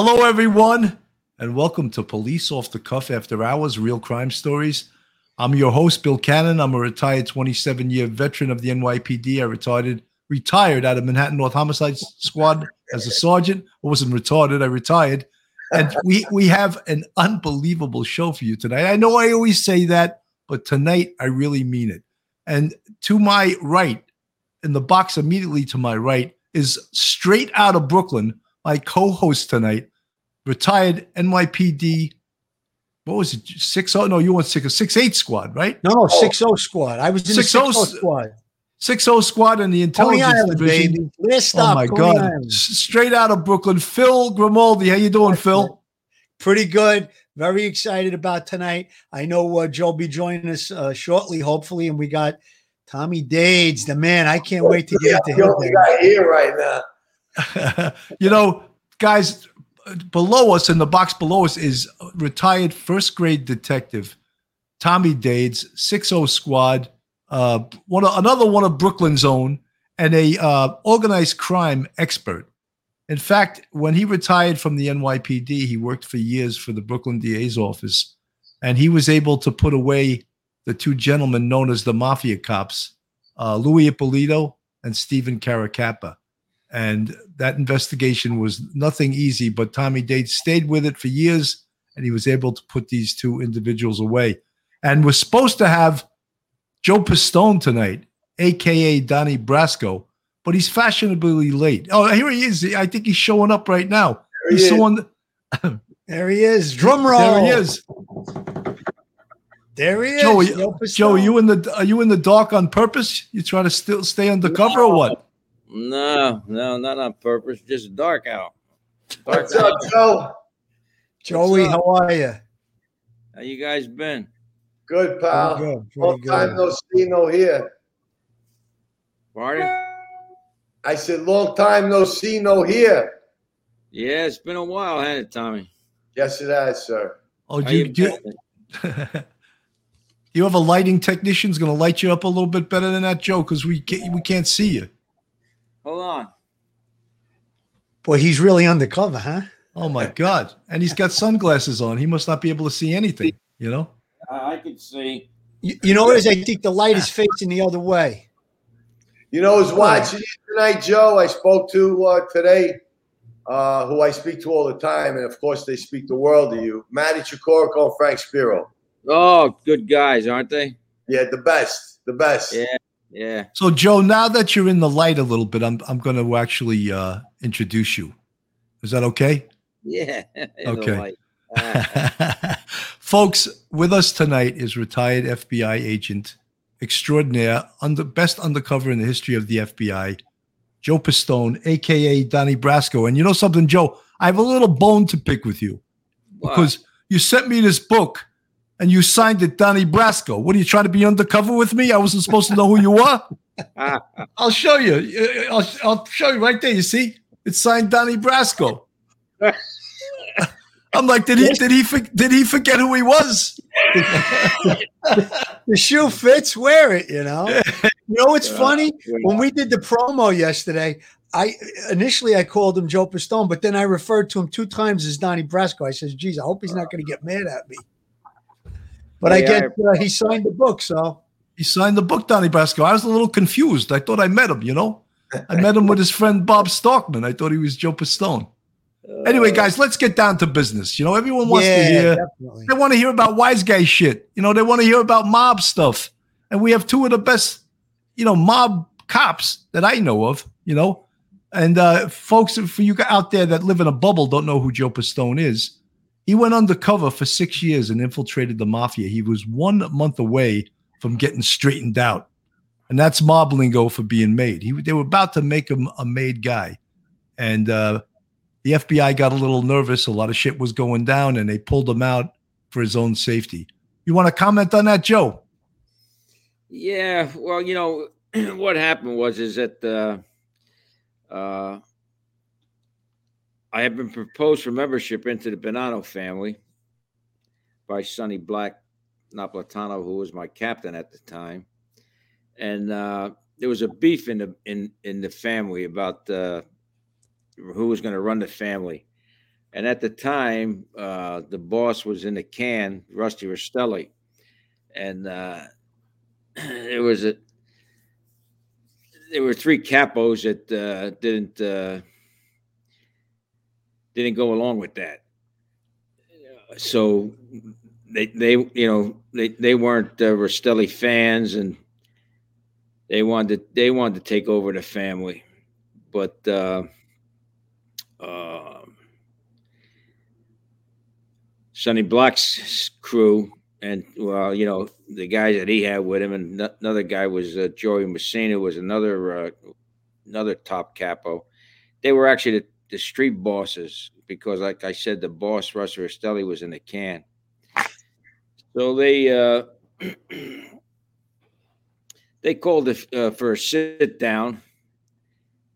Hello, everyone, and welcome to Police Off the Cuff After Hours Real Crime Stories. I'm your host, Bill Cannon. I'm a retired 27 year veteran of the NYPD. I retired, retired out of Manhattan North Homicide Squad as a sergeant. I wasn't retarded, I retired. And we, we have an unbelievable show for you tonight. I know I always say that, but tonight I really mean it. And to my right, in the box immediately to my right, is straight out of Brooklyn, my co host tonight, retired NYPD. What was it? Six oh no, you want six six eight squad, right? No, no, six oh squad. I was in Six the oh six oh squad. Six oh squad in the Coney intelligence Island, division. baby. Last Oh stop. my Coney god! Island. Straight out of Brooklyn, Phil Grimaldi. How you doing, Phil? Pretty good. Very excited about tonight. I know uh, Joe will be joining us uh, shortly, hopefully, and we got Tommy Dades, the man. I can't wait to Yeah, get the to only him. guy here right now. you know, guys, below us in the box below us is retired first grade detective Tommy Dades, 60 Squad, uh, one of, another one of Brooklyn's own, and a uh, organized crime expert. In fact, when he retired from the NYPD, he worked for years for the Brooklyn DA's office, and he was able to put away the two gentlemen known as the Mafia cops, uh, Louis Eppolito and Stephen Caracappa and that investigation was nothing easy. But Tommy Dade stayed with it for years, and he was able to put these two individuals away. And we're supposed to have Joe Pistone tonight, aka Donnie Brasco, but he's fashionably late. Oh, here he is. I think he's showing up right now. There he He's is. someone. There he is. Drum roll. There he is. There he is. Joe, Joe Joe, are you in the are you in the dark on purpose? You trying to still stay undercover or what? No, no, not on purpose. Just dark out. Dark What's up. Joe? Joey, up? how are you? How you guys been? Good, pal. Very good. Very Long time no see, no hear. Pardon? I said, long time no see, no hear. Yeah, it's been a while, hasn't it, Tommy? Yes, it has, sir. Oh, do you, you do you, you have a lighting technician's going to light you up a little bit better than that, Joe? Because we can't, we can't see you. Hold on. Boy, he's really undercover, huh? Oh my God! And he's got sunglasses on. He must not be able to see anything. You know. I, I can see. You, you know what it is? I think the light is facing the other way. You know, who's watching you tonight, Joe? I spoke to uh, today, uh, who I speak to all the time, and of course, they speak the world to you. Matty Chikorico and Frank Spiro. Oh, good guys, aren't they? Yeah, the best, the best. Yeah, yeah. So Joe, now that you're in the light a little bit, I'm I'm going to actually uh, introduce you. Is that okay? Yeah. Okay. Ah, Folks, with us tonight is retired FBI agent extraordinaire, under best undercover in the history of the FBI, Joe Pistone, aka Donnie Brasco. And you know something, Joe? I have a little bone to pick with you because you sent me this book and you signed it Donnie Brasco. What are you trying to be undercover with me? I wasn't supposed to know who you were. I'll show you. Uh, uh, I'll, I'll show you right there. You see, it's signed Donnie Brasco. I'm like, did he did he did he forget who he was? The shoe fits, wear it, you know. You know what's funny? When we did the promo yesterday, I initially I called him Joe Pistone, but then I referred to him two times as Donnie Brasco. I says, geez, I hope he's not going to get mad at me. But I Yeah, get uh, he signed the book, so He signed the book, Donnie Brasco. I was a little confused. I thought I met him. You know, I met him with his friend Bob Stockman. I thought he was Joe Pistone. Anyway, guys, let's get down to business. You know, everyone wants to hear. definitely. They want to hear about wise guy shit. You know, they want to hear about mob stuff. And we have two of the best, you know, mob cops that I know of, you know. And uh, folks, for you out there that live in a bubble, don't know who Joe Pistone is. He went undercover for six years and infiltrated the mafia. He was one month away from getting straightened out. And that's mob lingo for being made. He, they were about to make him a made guy. And uh, the FBI got a little nervous. A lot of shit was going down, and they pulled him out for his own safety. You want to comment on that, Joe? Yeah, well, you know what happened was is that uh, uh, I had been proposed for membership into the Bonanno family by Sonny Black Napolitano, who was my captain at the time, and uh, there was a beef in the in in the family about uh, who was going to run the family. And at the time, uh, the boss was in the can, Rusty Rastelli, and uh, it was a there were three capos that uh, didn't uh, didn't go along with that. So they they you know they they weren't uh, Rastelli fans and they wanted to, they wanted to take over the family, but uh, uh, Sonny Black's crew and well, you know the guys that he had with him, and another guy was uh, Joey Massino, was another uh, another top capo. They were actually the, the, street bosses because, like I said, the boss Russell Rastelli was in the can. So they uh, they called uh, for a sit down,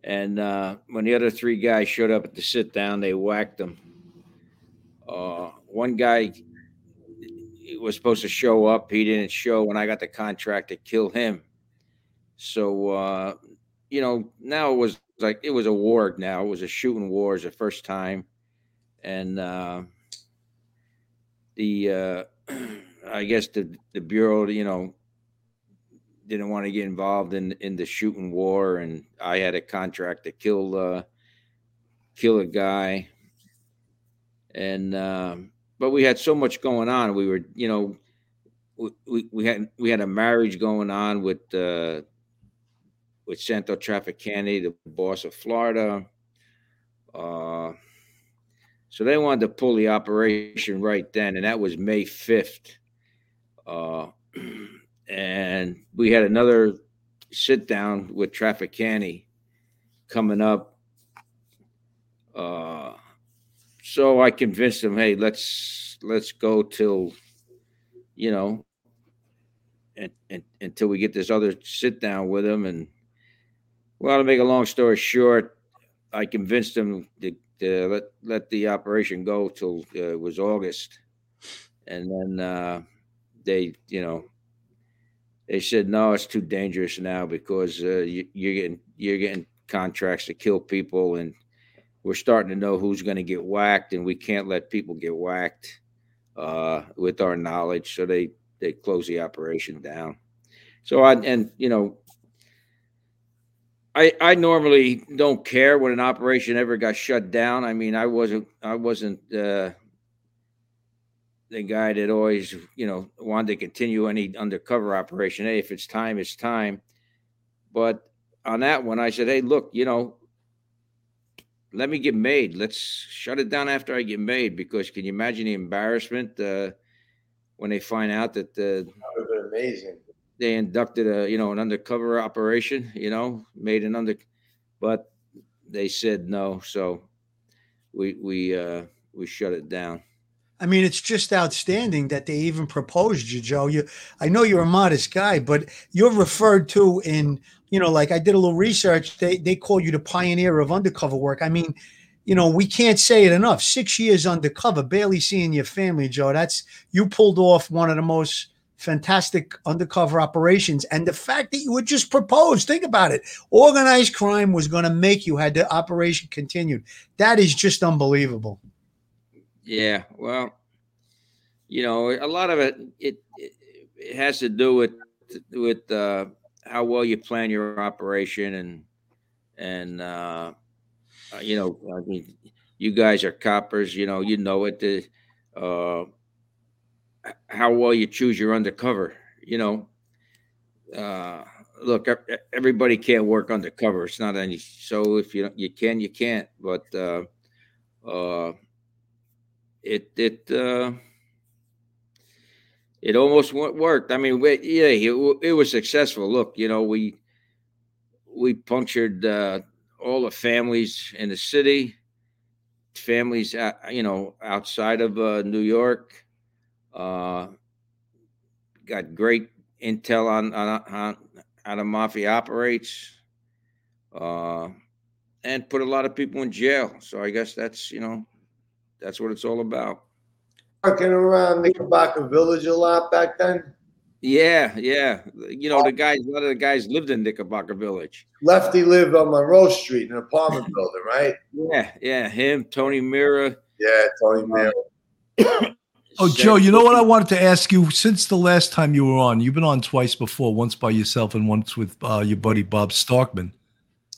and uh, when the other three guys showed up at the sit down, they whacked them. Uh, one guy was supposed to show up. He didn't show, When I got the contract to kill him. So, uh, you know, now it was like it was a war. Now it was a shooting war. It's the first time, and uh, the uh, I guess the the bureau, you know, didn't want to get involved in in the shooting war, and I had a contract to kill uh, kill a guy, and um, but we had so much going on. We were, you know, we, we had we had a marriage going on with uh, with Santo Trafficante, the boss of Florida. Uh, so they wanted to pull the operation right then, and that was May fifth. Uh, and we had another sit down with Trafficante coming up. Uh, so I convinced him, hey, let's let's go till, you know, and, and until we get this other sit down with him. And well, to make a long story short, I convinced him to, to let let the operation go till uh, it was August, and then uh, they, you know, they said no, it's too dangerous now because uh, you, you're getting you're getting contracts to kill people and we're starting to know who's going to get whacked, and we can't let people get whacked uh, with our knowledge. So they they close the operation down. So I and you know. I, I normally don't care when an operation ever got shut down. I mean, I wasn't I wasn't uh, the guy that always you know wanted to continue any undercover operation. Hey, if it's time, it's time. But on that one, I said, hey, look, you know, let me get made. Let's shut it down after I get made because can you imagine the embarrassment uh, when they find out that uh, that would have been amazing. They inducted a you know an undercover operation, you know, made an under, but they said no, so we we uh, we shut it down. I mean, it's just outstanding that they even proposed you, Joe. You, I know you're a modest guy, but you're referred to in, you know, like I did a little research. They they call you the pioneer of undercover work. I mean, you know, we can't say it enough. Six years undercover, barely seeing your family, Joe. That's you pulled off one of the most fantastic undercover operations. And the fact that you were just proposed, think about it. Organized crime was going to make you had the operation continued. That is just unbelievable. Yeah, well, you know, a lot of it it it has to do with with uh, how well you plan your operation and and uh, uh, you know, I mean, you guys are coppers. You know, you know it. The, uh, how well you choose your undercover. You know, uh, look, everybody can't work undercover. It's not any. So if you you can, you can't. But uh, uh, it it uh, it almost worked. I mean, we, yeah, it, it, was successful. Look, you know, we we punctured uh, all the families in the city, families, uh, you know, outside of uh, New York. Uh, got great intel on on, on how the mafia operates, uh, and put a lot of people in jail. So I guess that's you know that's what it's all about. Working around Knickerbocker Village a lot back then. Yeah, yeah. You know, the guys, a lot of the guys lived in Knickerbocker Village. Lefty lived on Monroe Street in an apartment building, right? Yeah, yeah. Him, Tony Mirra. Yeah, Tony Mirra. Oh, Joe, you know what I wanted to ask you? Since the last time you were on, you've been on twice before, once by yourself and once with uh, your buddy Bob Starkman.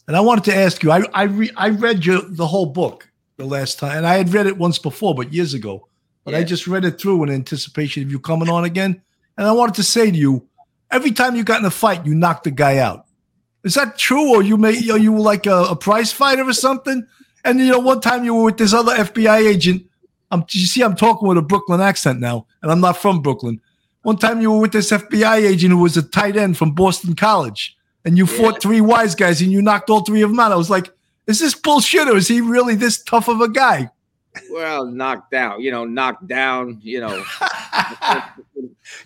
And I wanted to ask you, I I, re- I read your the whole book the last time, and I had read it once before, but years ago. But I just read it through in anticipation of you coming on again. And I wanted to say to you, every time you got in a fight, you knocked the guy out. Is that true, or you may are you like a, a prize fighter or something? And you know, one time you were with this other FBI agent. I'm, you see, I'm talking with a Brooklyn accent now, and I'm not from Brooklyn. One time you were with this FBI agent who was a tight end from Boston College, and you fought three wise guys and you knocked all three of them out. I was like, is this bullshit or is he really this tough of a guy? Well, knocked out, you know, knocked down, you know.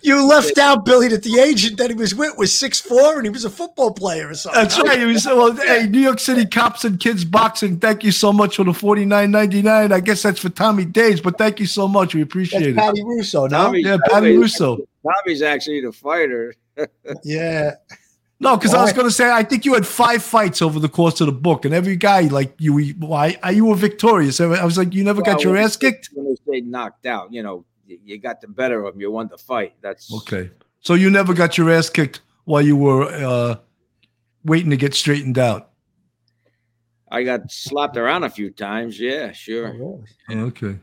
You left out Billy that the agent that he was with was six four and he was a football player or something. That's right. He was, well, hey, New York City Cops and Kids Boxing, thank you so much for the forty nine ninety nine. I guess that's for Tommy Dades, but thank you so much. We That's appreciate it. Patty Russo, no? Tommy, Yeah, Patty Russo. Tommy's actually the fighter. Yeah. No, because I was going to say, I think you had five fights over the course of the book, and every guy, like you, why are you were victorious? I was like, you never got your ass kicked. When they say knocked out, you know, you got the better of him. You won the fight. That's Okay, so you never got your ass kicked while you were uh, waiting to get straightened out. I got slapped around a few times. Yeah, sure. Okay.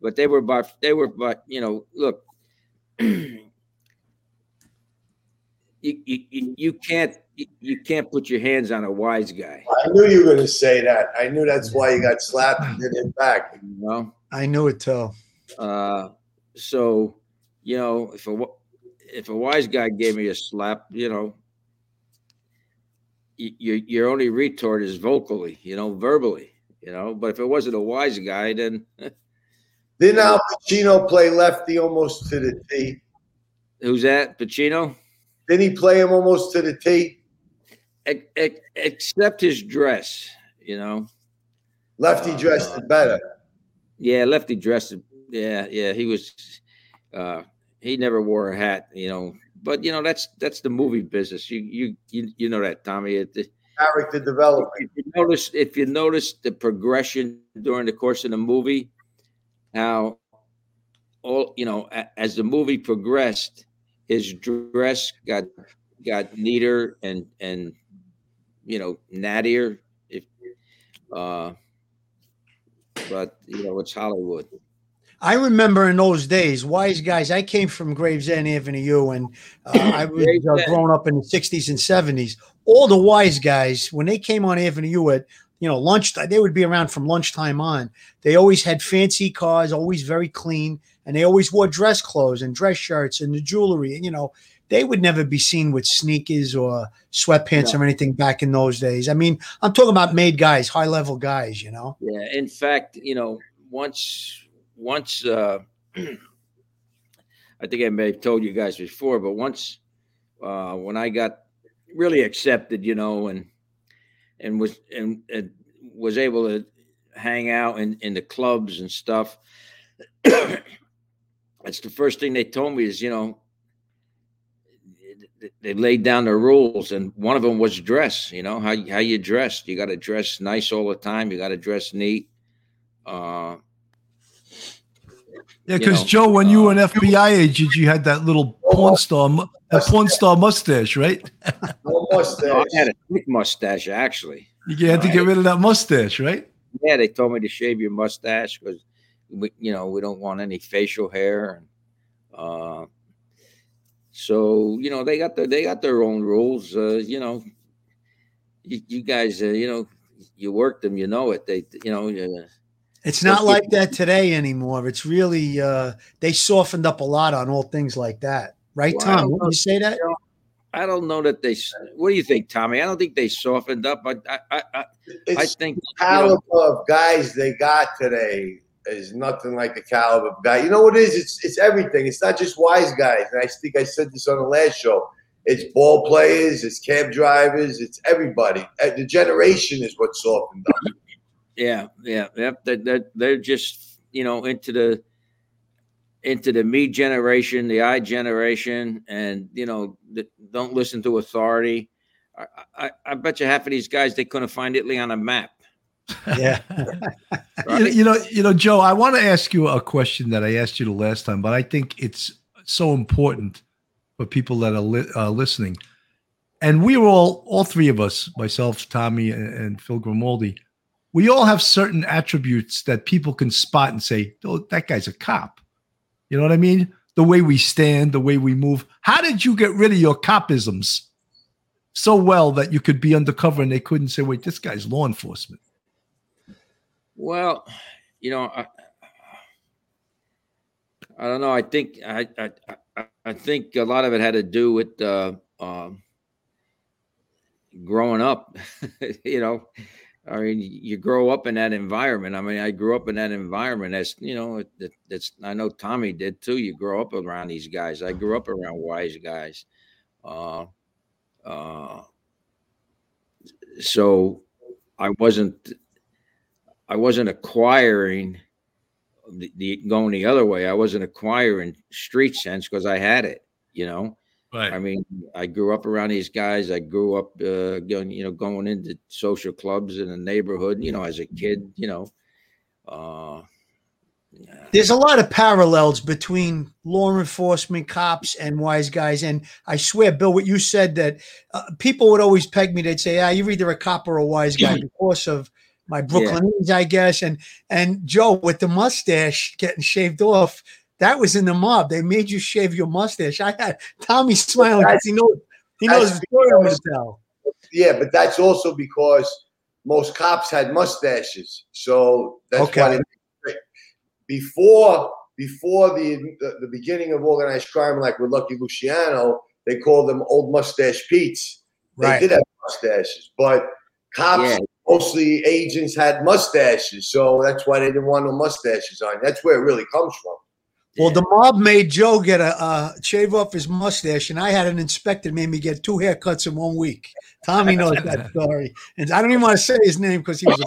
But they were by they were but you know, look. You, you, you- you can't you, you can't put your hands on a wise guy, I knew you were going to say that. I knew that's why you got slapped and didn't hit back. you know. I knew it too. Uh, so, you know, if a if a wise guy gave me a slap, you know, your your only retort is vocally, you know, verbally, you know. But if it wasn't a wise guy, then Didn't Al Pacino play lefty almost to the T? who's that? Pacino? Didn't he play him almost to the T? Ex- ex- Except his dress, you know. Lefty dressed it better. Yeah, lefty dressed. Yeah, yeah. He was. Uh, he never wore a hat, you know. But you know that's that's the movie business. You you you, you know that, Tommy. It, Character development. if you notice if you notice the progression during the course of the movie how all you know a- as the movie progressed his dress got got neater and and you know nattier if uh but you know it's hollywood I remember in those days, wise guys. I came from Gravesend Avenue, U and uh, I was uh, up in the '60s and '70s. All the wise guys, when they came on Avenue at you know lunchtime, they would be around from lunchtime on. They always had fancy cars, always very clean, and they always wore dress clothes and dress shirts and the jewelry. And you know, they would never be seen with sneakers or sweatpants or anything back in those days. I mean, I'm talking about made guys, high level guys. You know. Yeah, in fact, you know, once once uh I think I may have told you guys before, but once uh when I got really accepted, you know, and and was and, and was able to hang out in, in the clubs and stuff. That's the first thing they told me is, you know, they- laid down the rules, and one of them was dress. You know how how you dress. You got to dress nice all the time. You got to dress neat. Uh, Yeah, because Joe, when you were an uh, FBI agent, you had that little porn star, mu- that porn star mustache, right? No no, mustache. I had a thick mustache actually. You had to get rid of that mustache, right? Yeah, they told me to shave your mustache because we, you know, we don't want any facial hair. And, uh, so you know, they got their they got their own rules. Uh, you know, you, you guys, uh, you know, you work them, you know it. They, you know, uh, It's not like that today anymore. It's really uh they softened up a lot on all things like that. Right, Well, Tom? Wouldn't you say that? I don't know that they. What do you think, Tommy? I don't think they softened up. I, I, I, I, I It's think the you know, caliber of guys they got today is nothing like the caliber of guy. You know what it is? It's it's everything. It's not just wise guys. And I think I said this on the last show. It's ball players, it's cab drivers, it's everybody. Uh, The generation is what softened up. Yeah, yeah, yep. They're, they're, they're just you know into the into the me generation, the I generation, and you know the, don't listen to authority. I, I, I bet you half of these guys they couldn't find Italy on a map. Yeah. you, you know, you know, Joe. I want to ask you a question that I asked you the last time, but I think it's so important for people that are li- uh, listening. And we were all, all three of us, myself, Tommy, and, and Phil Grimaldi, we all have certain attributes that people can spot and say, "Oh, that guy's a cop." You know what I mean? The way we stand, the way we move. How did you get rid of your copisms so well that you could be undercover and they couldn't say, "Wait, this guy's law enforcement"? Well, you know, I, I don't know. I think I, I I think a lot of it had to do with uh, um, growing up. you know, I mean, you grow up in that environment. I mean, I grew up in that environment. As you know, it, it's I know Tommy did too. You grow up around these guys. I grew up around wise guys. Uh, uh, so I wasn't I wasn't acquiring the, the, going the other way. I wasn't acquiring street sense because I had it, you know. Right. I mean, I grew up around these guys. I grew up, uh, going, you know, going into social clubs in the neighborhood, you know, as a kid, you know. Uh, There's a lot of parallels between law enforcement, cops, and wise guys. And I swear, Bill, what you said that uh, people would always peg me. They'd say, "Ah, you're either a cop or a wise guy," because of my Brooklynese, yeah. I guess. And and Joe with the mustache getting shaved off, that was in the mob. They made you shave your mustache. I had Tommy smiling because he knows he knows the story I'm going to tell. Yeah, but that's also because most cops had mustaches, so that's okay. why. They, before before the, the, the beginning of organized crime, like with Lucky Luciano, they called them old mustache Pete's. They right. did have mustaches, but cops yeah mostly agents had mustaches, so that's why they didn't want no mustaches on. That's where it really comes from. Well, the mob made Joe get a uh, shave off his mustache, and I had an inspector made me get two haircuts in one week. Tommy knows that story, and I don't even want to say his name because he was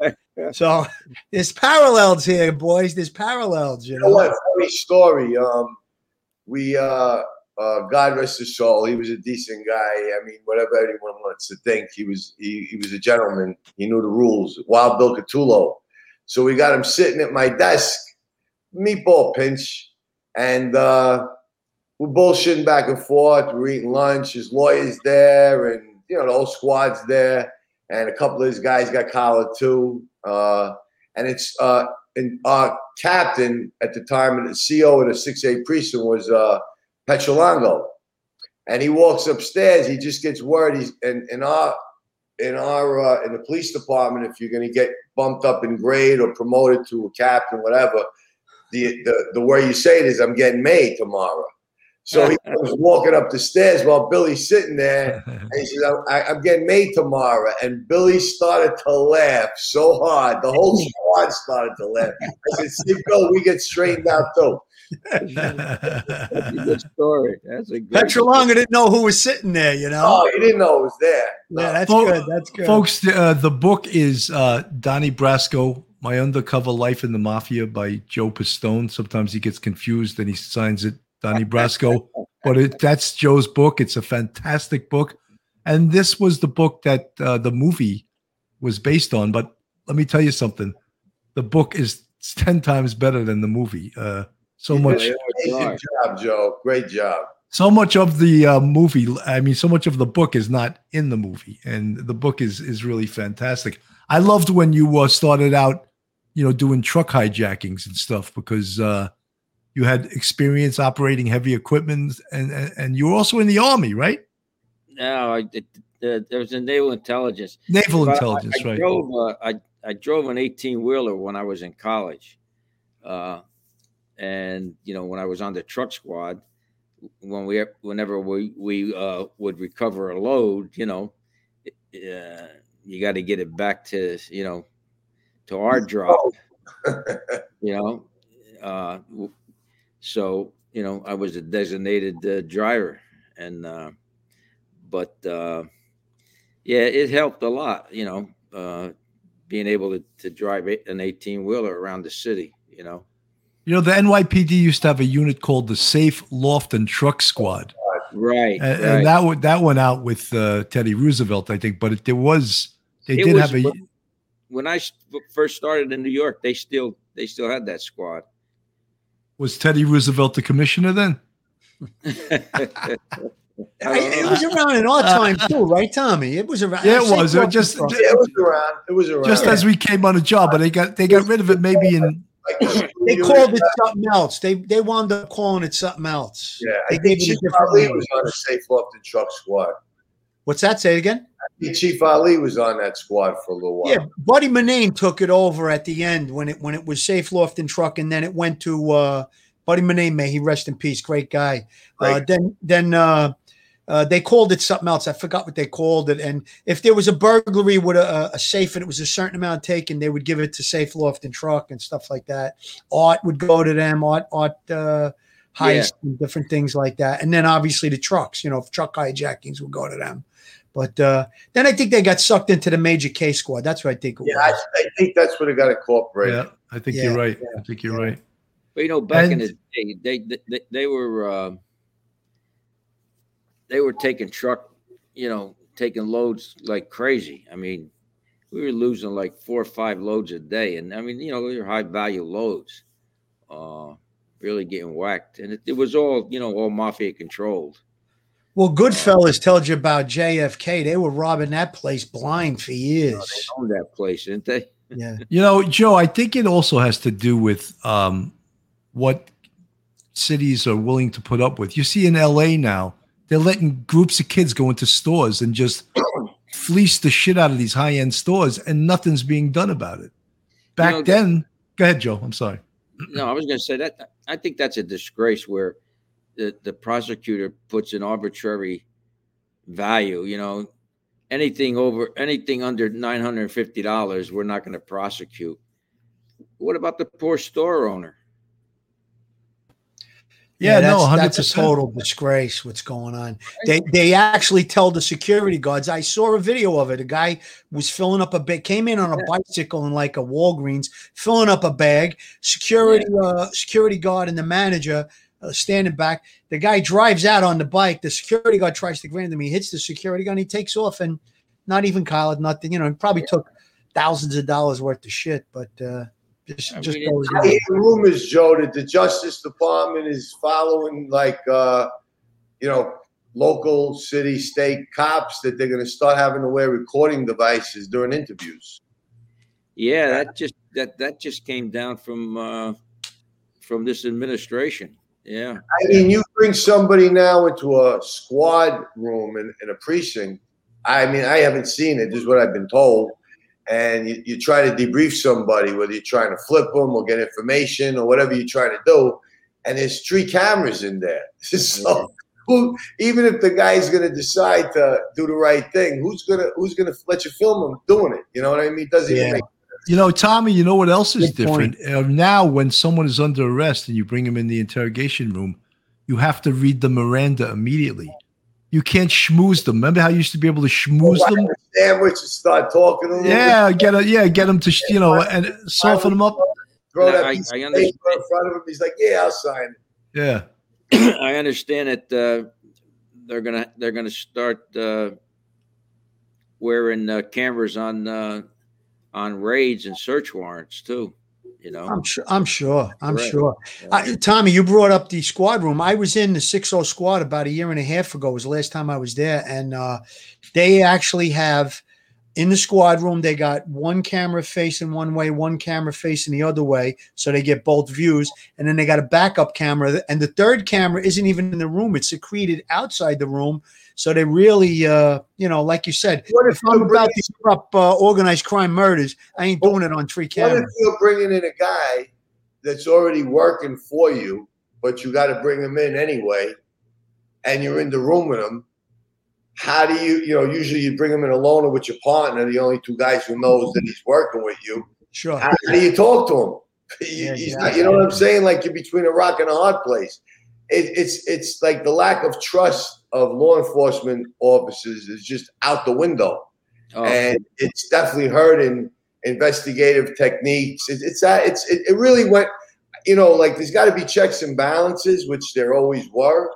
a so there's parallels here, boys. There's parallels. You know, you know what? Funny story. Um, we uh, uh, God rest his soul. He was a decent guy. I mean, whatever anyone wants to think, he was he, he was a gentleman. He knew the rules. Wild Bill Cutolo. So we got him sitting at my desk, meatball pinch, and uh, we're bullshitting back and forth. We're eating lunch. His lawyer's there, and you know the whole squad's there, and a couple of his guys got collared too. Uh, and it's uh, and our captain at the time, and the CEO of the six eight precinct was. Uh, Petrolongo. And he walks upstairs. He just gets word. He's in, in our in our uh, in the police department. If you're going to get bumped up in grade or promoted to a captain, whatever, the the the way you say it is, I'm getting made tomorrow. So he was walking up the stairs while Billy's sitting there, and he says, I, "I'm getting made tomorrow." And Billy started to laugh so hard, the whole squad started to laugh. I said, "See, Bill, we get straightened out too." That's a good story. That's a good Petrolonga didn't know who was sitting there, you know. Oh, he didn't know it was there. Yeah, that's good. That's good. Folks, the, uh, the book is uh, Donnie Brasco, My Undercover Life in the Mafia by Joe Pistone. Sometimes he gets confused and he signs it Donnie Brasco. but it, that's Joe's book. It's a fantastic book. And this was the book that uh, the movie was based on. But let me tell you something the book is 10 times better than the movie. Uh, so much. Good job, Joe. Great job. So much of the uh, movie, I mean, so much of the book is not in the movie, and the book is is really fantastic. I loved when you uh, started out, you know, doing truck hijackings and stuff because uh, you had experience operating heavy equipment, and and, and you were also in the army, right? No, I, uh, there was a naval intelligence. Naval but intelligence, I, I right? Drove, uh, I I drove an eighteen wheeler when I was in college. Uh, and you know, when I was on the truck squad, when we whenever we we uh, would recover a load, you know, uh, you got to get it back to you know to our drop. you know, uh, so you know I was a designated uh, driver, and uh, but uh, yeah, it helped a lot. You know, uh, being able to, to drive an eighteen wheeler around the city. You know. You know, the NYPD used to have a unit called the Safe Loft and Truck Squad. Right. And, right. and that that went out with uh, Teddy Roosevelt, I think. But it, there was they it did was, have a. when I s- first started in New York, they still they still had that squad. Was Teddy Roosevelt the commissioner then? I- it uh, was around in our time too, right, Tommy? It was around. Yeah, it was. It just- truck. It was around. It was around. Just as we came on the job, but they got they got rid of it maybe in they called it something else. They they wound up calling it something else. Yeah, they I gave think it a Chief different Ali name. was on the Safe Loft and Truck Squad. What's that? Say it again. Chief Ali was on that squad for a little while. Yeah, Buddy Manane took it over at the end when it when it was Safe loft and Truck, and then it went to uh, Buddy Manane. May he rest in peace. Great guy. Uh, then then uh, uh, they called it something else. I forgot what they called it. And if there was a burglary with a, a safe and it was a certain amount taken, they would give it to Safe loft and Truck and stuff like that. Art would go to them. Art art uh, heist and different things like that. And then obviously the trucks. You know, if truck hijackings would go to them. But uh, then I think they got sucked into the major Case squad. That's what I think it Yeah, I, was. I think that's what it got incorporated. yeah. I think Yeah, you're right. I think you're right. But you know, back in the day, they they, they, they were uh, they were taking truck, you know, taking loads like crazy. I mean, we were losing like four or five loads a day, and I mean, you know, they were high value loads, uh, really getting whacked, and it, it was all you know, all mafia controlled. Well, Goodfellas told you about JFK. They were robbing that place blind for years. Owned that place, didn't they? Yeah. You know, Joe, I think it also has to do with um, what cities are willing to put up with. You see in LA now, they're letting groups of kids go into stores and just fleece the shit out of these high end stores, and nothing's being done about it. Back know, then, go ahead, Joe. I'm sorry. No, I was going to say that. I think that's a disgrace where the, the prosecutor puts an arbitrary value. You know, anything over anything under nine hundred and fifty dollars, we're not going to prosecute. What about the poor store owner? Yeah, no, that's, that's a 100%. total disgrace. What's going on? They they actually tell the security guards. I saw a video of it. A guy was filling up a bag, came in on a bicycle in like a Walgreens, filling up a bag. Security uh, security guard and the manager uh, standing back. The guy drives out on the bike. The security guard tries to grab him. He hits the security guard. And he takes off and not even collared, nothing. You know, he probably took thousands of dollars worth of shit, but uh, just I just mean, goes I hear rumors, Joe, that the Justice Department is following like uh, you know, local city, state cops that they're gonna start having to wear recording devices during interviews. Yeah, that just that that just came down from uh, from this administration. Yeah, I mean, you bring somebody now into a squad room in, in a precinct. I mean, I haven't seen it. This is what I've been told. And you, you try to debrief somebody, whether you're trying to flip them or get information or whatever you're trying to do. And there's three cameras in there. So who, even if the guy's going to decide to do the right thing, who's gonna who's gonna let you film him doing it? You know what I mean? Doesn't Yeah. even make You know, Tommy, you know what else is Good different? Uh, now, when someone is under arrest and you bring him in the interrogation room, you have to read the Miranda immediately. You can't schmooze them. Remember how you used to be able to schmooze Whack them? sandwich and start talking to them. Yeah, get a, yeah, get them to you know and soften them up. Throw that I- piece I of understand. paper in front of him. He's like, "Yeah, I'll sign it." Yeah, I understand that uh, they're gonna they're gonna start uh, wearing uh, cameras on uh, on raids and search warrants too. You know, I'm sure. I'm sure. I'm Right. sure. I, Tommy, you brought up the squad room. I was in the 60 squad about a year and a half ago. Was the last time I was there, and uh, they actually have in the squad room. They got one camera facing one way, one camera facing the other way, so they get both views. And then they got a backup camera, and the third camera isn't even in the room; it's secreted outside the room. So they really, uh, you know, like you said, What if I'm about to cover up uh, organized crime murders, I ain't doing it on three cameras What if you're bringing in a guy that's already working for you, but you got to bring him in anyway, and you're in the room with him? How do you, you know, usually you bring him in alone or with your partner, the only two guys who knows that he's working with you. Sure. How, how do you talk to him? He- Yeah, he's yeah. not, you know what I'm saying? Like you're between a rock and a hard place. It, it's it's like the lack of trust of law enforcement officers is just out the window Oh, and it's definitely hurting investigative techniques. It, it's that it's it, it really went, you know, like there's got to be checks and balances, which there always were,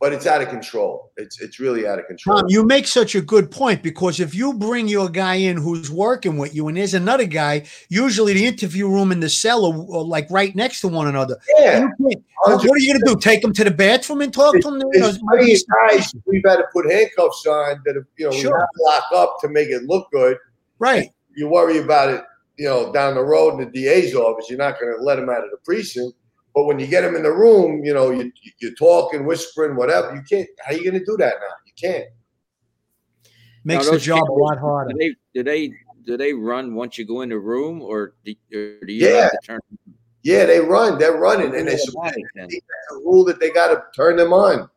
but it's out of control. It's it's really out of control. Tom, you make such a good point because if you bring your guy in who's working with you and there's another guy, usually the interview room and the cell are, like right next to one another. yeah, You can't- What are you going to do? Take them to the bathroom and talk to them? there's plenty of guys we've had to put handcuffs on that have, you know we Sure. to lock up to make it look good. Right. You worry about it, you know, down the road in the DA's office. You're not going to let them out of the precinct. But when you get them in the room, you know, you, you're talking, whispering, whatever. You can't. How are you going to do that now? You can't. Makes Now, the those job a lot harder. Do they do they do they run once you go in the room, or do, or do you Yeah. have to turn? Yeah, they run. They're running, and it's automatic then? a rule that they got to turn them on.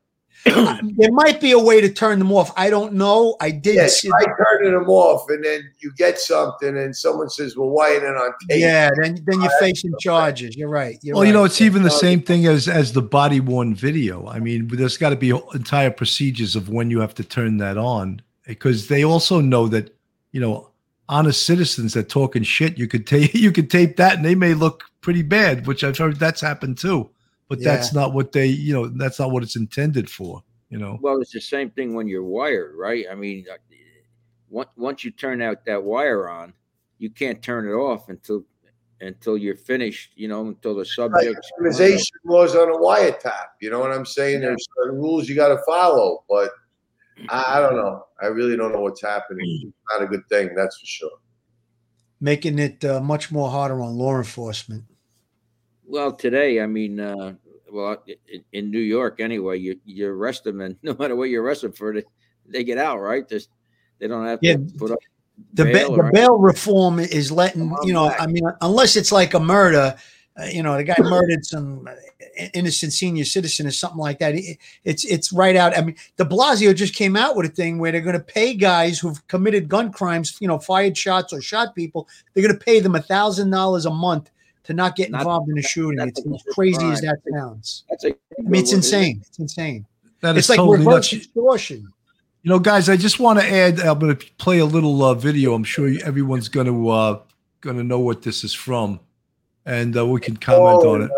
There might be a way to turn them off. I don't know. I did Yeah, see. try turning them off, and then you get something, and someone says, "Well, why isn't it on tape?" Yeah, then then you're facing charges. You're right. You're well, you know, it's even the same thing as as the body worn video. I mean, there's got to be entire procedures of when you have to turn that on because they also know that you know honest citizens that talking shit you could tape you could tape that and they may look pretty bad, which I've heard that's happened too. But that's not what they you know that's not what it's intended for. You know. Well, it's the same thing when you're wired, right? I mean, uh, once once you turn out that wire on, you can't turn it off until until you're finished. You know, until the Like subject. organization laws on a wiretap. You know what I'm saying? There's certain rules you got to follow, but I, I don't know. I really don't know what's happening. It's not a good thing, that's for sure. making it uh, much more harder on law enforcement. Well, today, I mean, uh, well, in, in New York anyway, you you arrest them, and no matter what you arrest them for, they, they get out, right? They don't have to Yeah, put up. The bail bail, the bail reform is letting you know. I mean, unless it's like a murder, uh, you know, the guy murdered some uh, innocent senior citizen or something like that. It- it's it's right out. I mean, De Blasio just came out with a thing where they're going to pay guys who've committed gun crimes, you know, fired shots or shot people. They're going to pay them a thousand dollars a month to not get Not- involved in a shooting. It's as crazy as that sounds. That's a. I mean, it's insane. It's insane. That It's is like totally reverse nuts. extortion. You know, guys, I just want to add. I'm going to play a little uh, video. I'm sure you, everyone's going to uh, going to know what this is from, and uh, we can comment on it.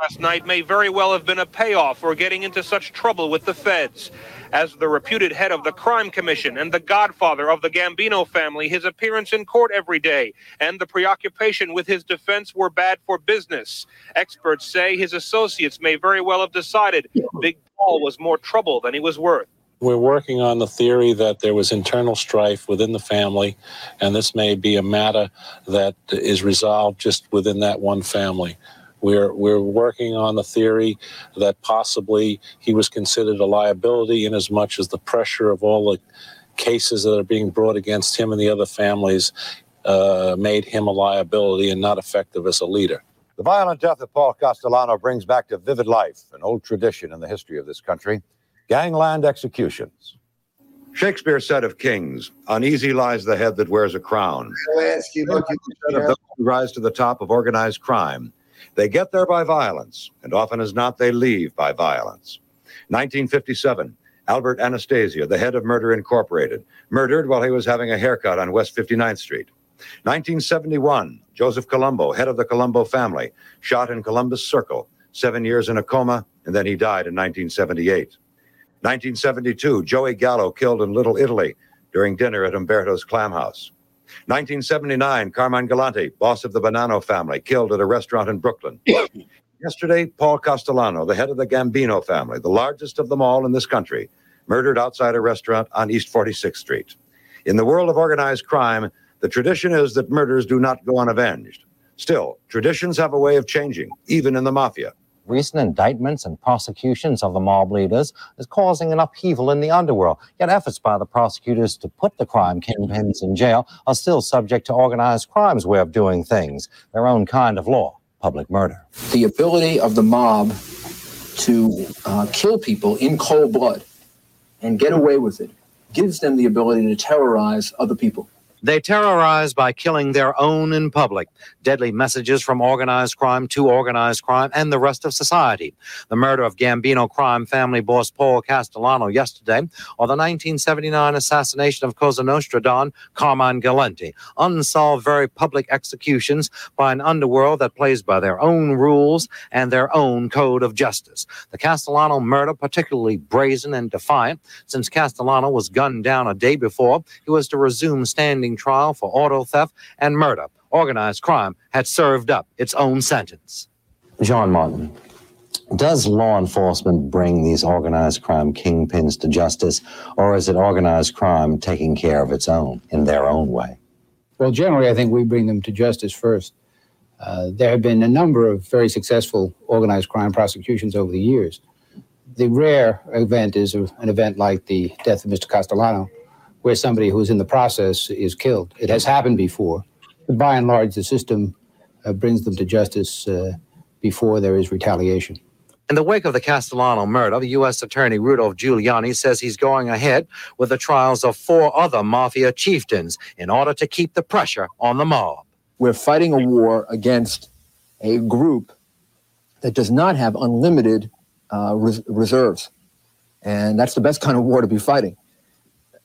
Last night may very well have been a payoff for getting into such trouble with the feds. As the reputed head of the crime commission and the godfather of the Gambino family, his appearance in court every day and the preoccupation with his defense were bad for business. Experts say his associates may very well have decided Big Paul was more trouble than he was worth. We're working on the theory that there was internal strife within the family, and this may be a matter that is resolved just within that one family. We're, we're working on the theory that possibly he was considered a liability in as much as the pressure of all the cases that are being brought against him and the other families uh, made him a liability and not effective as a leader. The violent death of Paul Castellano brings back to vivid life an old tradition in the history of this country gangland executions. Shakespeare said of kings, Uneasy lies the head that wears a crown. Lansky, look, you Said of those who rise to the top of organized crime. They get there by violence, and often as not, they leave by violence. 1957, Albert Anastasia, the head of Murder Incorporated, murdered while he was having a haircut on West 59th Street. 1971, Joseph Colombo, head of the Colombo family, shot in Columbus Circle, seven years in a coma, and then he died in 1978. 1972, Joey Gallo killed in Little Italy during dinner at Umberto's Clam House. 1979, Carmine Galante, boss of the Bonanno family, killed at a restaurant in Brooklyn. Yesterday, Paul Castellano, the head of the Gambino family, the largest of them all in this country, murdered outside a restaurant on East 46th Street. In the world of organized crime, the tradition is that murders do not go unavenged. Still, traditions have a way of changing, even in the mafia. Recent indictments and prosecutions of the mob leaders is causing an upheaval in the underworld. Yet efforts by the prosecutors to put the crime kingpins in jail are still subject to organized crime's way of doing things, their own kind of law, public murder. the ability of the mob to uh, kill people in cold blood and get away with it gives them the ability to terrorize other people. They terrorize by killing their own in public. Deadly messages from organized crime to organized crime and the rest of society. The murder of Gambino crime family boss Paul Castellano yesterday, or the 1979 assassination of Cosa Nostra Don Carmine Galante. Unsolved, very public executions by an underworld that plays by their own rules and their own code of justice. The Castellano murder, particularly brazen and defiant, since Castellano was gunned down a day before he was to resume standing trial for auto theft and murder. Organized crime had served up its own sentence. John Martin, does law enforcement bring these organized crime kingpins to justice, or is it organized crime taking care of its own in their own way? Well, generally, I think we bring them to justice first. Uh, there have been a number of very successful organized crime prosecutions over the years. The rare event is an event like the death of Mr. Castellano, where somebody who's in the process is killed. It has happened before, but by and large, the system uh, brings them to justice uh, before there is retaliation. In the wake of the Castellano murder, the U.S. Attorney Rudolph Giuliani says he's going ahead with the trials of four other mafia chieftains in order to keep the pressure on the mob. We're fighting a war against a group that does not have unlimited uh, res- reserves. And that's the best kind of war to be fighting.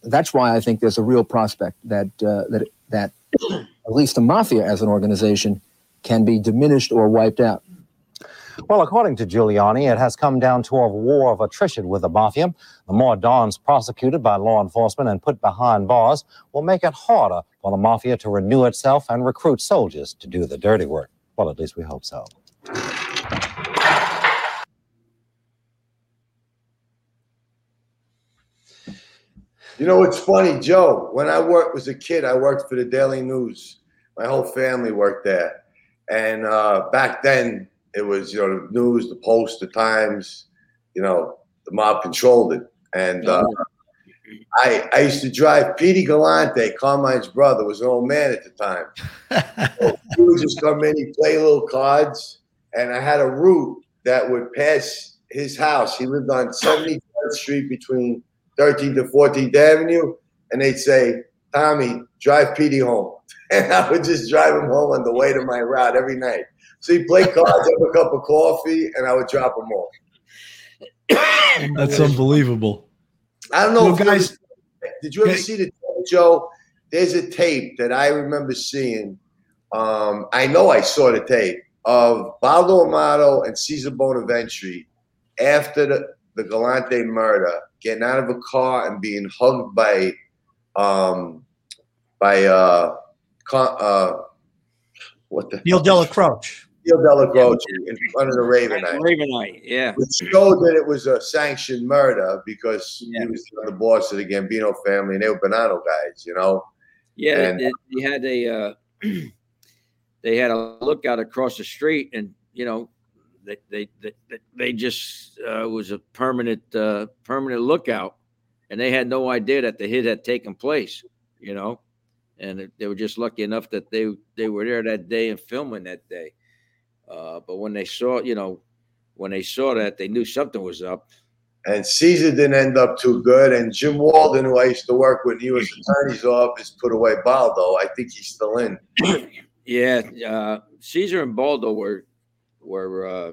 That's why I think there's a real prospect that, uh, that, that at least the mafia as an organization can be diminished or wiped out. Well, according to Giuliani, it has come down to a war of attrition with the mafia. The more Dons prosecuted by law enforcement and put behind bars will make it harder for the mafia to renew itself and recruit soldiers to do the dirty work. Well, at least we hope so. You know, it's funny, Joe. When I worked was a kid, I worked for the Daily News. My whole family worked there, and uh, back then it was you know the news, the Post, the Times. You know, the mob controlled it, and uh, I I used to drive Petey Galante, Carmine's brother, was an old man at the time. so he would just come in, he'd play little cards, and I had a route that would pass his house. He lived on 73rd Street between 13th to 14th Avenue, and they'd say, Tommy, drive Petey home. And I would just drive him home on the way to my route every night. So he'd play cards, have a cup of coffee, and I would drop him off. That's unbelievable. I don't know, Well, if you guys- ever- did you ever see the Joe? There's a tape that I remember seeing. Um, I know I saw the tape of Baldo Amato and Cesar Bonventre after the, the Galante murder, getting out of a car and being hugged by um, by uh, con- uh, what the Neil Dellacroce. Neil Dellacroce in front of the Raven Eye Ravenite, yeah. which showed that it was a sanctioned murder because he was the boss of the Gambino family and they were Bonanno guys, you know. Yeah, And- they, they had a uh, they had a lookout across the street, and you know, they they they, they just uh, was a permanent uh, permanent lookout, and they had no idea that the hit had taken place. You know, and they were just lucky enough that they they were there that day and filming that day. Uh, but when they saw, you know, when they saw that, they knew something was up. And Caesar didn't end up too good. And Jim Walden, who I used to work with the U.S. Attorney's Office, put away Baldo. I think he's still in. Yeah, uh, Caesar and Baldo were were uh,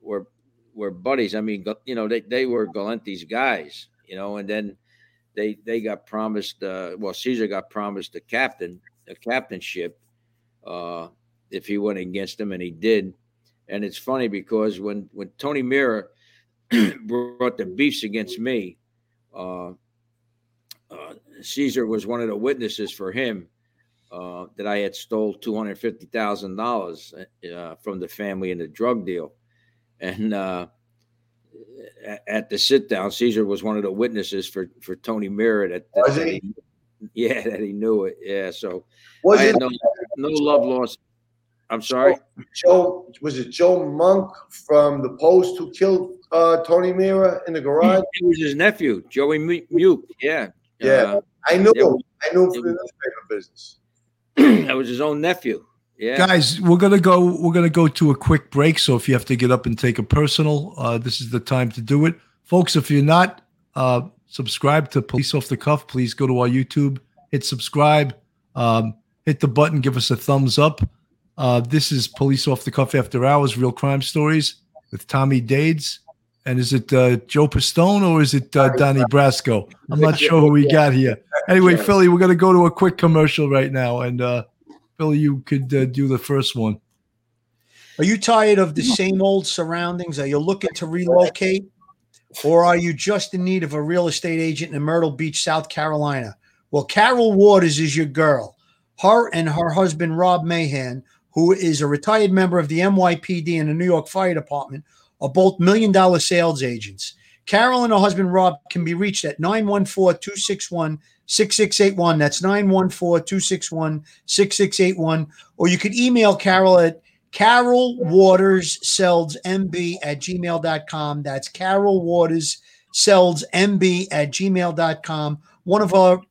were were buddies. I mean, you know, they they were Galante's guys, you know, and then they they got promised. Uh, well, Caesar got promised a captain, a captainship, uh, if he went against him, and he did. And it's funny because when when Tony Mirra brought the beefs against me, uh, uh, Caesar was one of the witnesses for him uh, that I had stole two hundred fifty thousand dollars uh, from the family in the drug deal, and uh, at, at the sit down, Caesar was one of the witnesses for for Tony Mirra that, that, Was he? yeah, that he knew it. Yeah, so Was it no no love lost. I'm sorry. Joe? Was it Joe Monk from the Post who killed uh, Tony Mirra in the garage? It was his nephew, Joey Mu- Muke. Yeah, Yeah, Uh, I knew it I knew from the newspaper business. that was his own nephew. Yeah, Guys, we're gonna go. We're gonna go to a quick break. So if you have to get up and take a personal, uh, this is the time to do it, folks. If you're not uh, subscribed to Police Off the Cuff, please go to our YouTube, hit subscribe, Um, hit the button, give us a thumbs up. Uh, this is Police Off the Cuff After Hours, Real Crime Stories with Tommy Dades. And is it uh, Joe Pistone or is it uh, Donnie Brasco? I'm not sure who we got here. Anyway, Philly, we're going to go to a quick commercial right now. And uh, Philly, you could uh, do the first one. Are you tired of the same old surroundings? Are you looking to relocate? Or are you just in need of a real estate agent in Myrtle Beach, South Carolina? Well, Carol Waters is your girl. Her and her husband, Rob Mahan, who is a retired member of the NYPD and the New York Fire Department, are both million dollar sales agents. Carol and her husband, Rob, can be reached at 914 261 6681. That's 914 261 6681. Or you could email Carol at Carol Waters Sells MB at gmail.com. That's Carol Waters Sells MB at gmail.com. One of our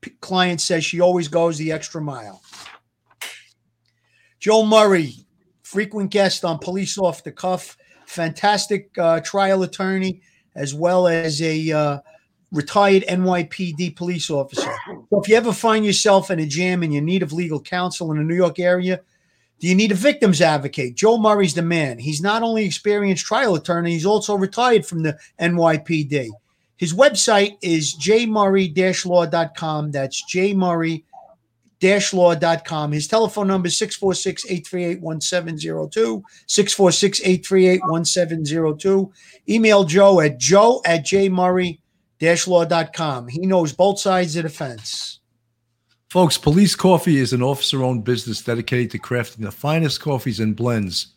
p- clients says she always goes the extra mile. Joe Murray, frequent guest on Police Off the Cuff, fantastic uh, trial attorney, as well as a uh, retired NYPD police officer. So if you ever find yourself in a jam and you need of legal counsel in the New York area, do you need a victims advocate? Joe Murray's the man. He's not only experienced trial attorney, he's also retired from the NYPD. His website is jmurray-law.com. That's jmurray law.com. His telephone number is 646-838-1702, 646-838-1702. Email Joe at joe at jmurray-law.com. He knows both sides of the fence. Folks, Police Coffee is an officer owned business dedicated to crafting the finest coffees and blends.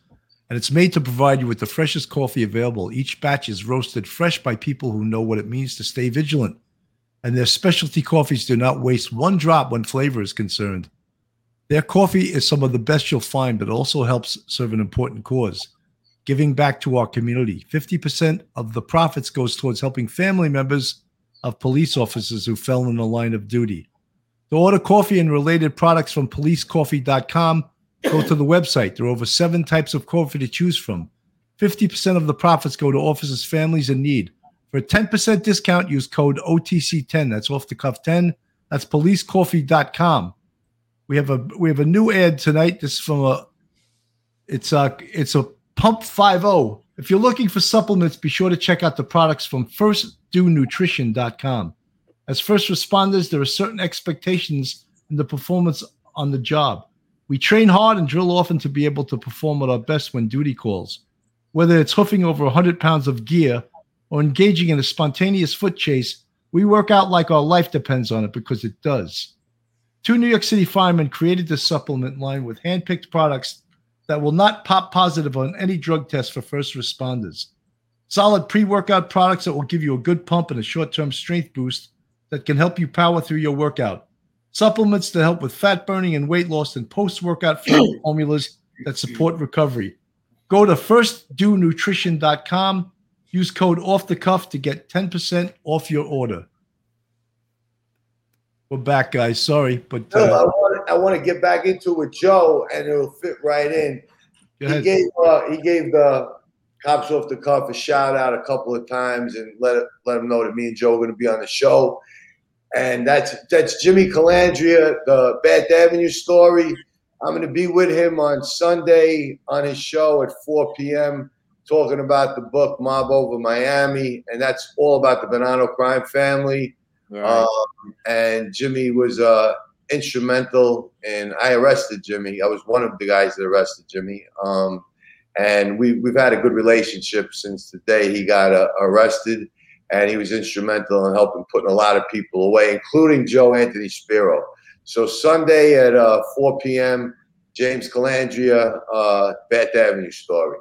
And it's made to provide you with the freshest coffee available. Each batch is roasted fresh by people who know what it means to stay vigilant. And their specialty coffees do not waste one drop when flavor is concerned. Their coffee is some of the best you'll find, but also helps serve an important cause giving back to our community. 50% of the profits goes towards helping family members of police officers who fell in the line of duty. To order coffee and related products from policecoffee.com, go to the website. There are over seven types of coffee to choose from. 50% of the profits go to officers' families in need. For a 10% discount, use code OTC10. That's off the cuff 10. That's policecoffee.com. We have a we have a new ad tonight. This is from a it's a it's a pump 50. If you're looking for supplements, be sure to check out the products from firstdonutrition.com. As first responders, there are certain expectations in the performance on the job. We train hard and drill often to be able to perform at our best when duty calls. Whether it's hoofing over 100 pounds of gear or engaging in a spontaneous foot chase, we work out like our life depends on it because it does. Two New York City firemen created this supplement line with handpicked products that will not pop positive on any drug test for first responders. Solid pre workout products that will give you a good pump and a short term strength boost that can help you power through your workout. Supplements to help with fat burning and weight loss, and post workout formulas that support recovery. Go to firstdonutrition.com. Use code off the cuff to get 10% off your order. We're back, guys. Sorry, but uh, want, I want to get back into it with Joe, and it'll fit right in. He gave uh, he gave the cops off the cuff a shout out a couple of times and let let them know that me and Joe are going to be on the show. And that's that's Jimmy Calandra, the Bath Avenue story. I'm going to be with him on Sunday on his show at 4 p.m. talking about the book Mob Over Miami, and that's all about the Bonanno crime family. Um, and Jimmy was uh, instrumental, and I arrested Jimmy. I was one of the guys that arrested Jimmy. Um, and we, we've had a good relationship since the day he got uh, arrested. And he was instrumental in helping putting a lot of people away, including Joe Anthony Spero. So Sunday at uh, 4 p.m., James Calandra, uh, Bath Avenue story.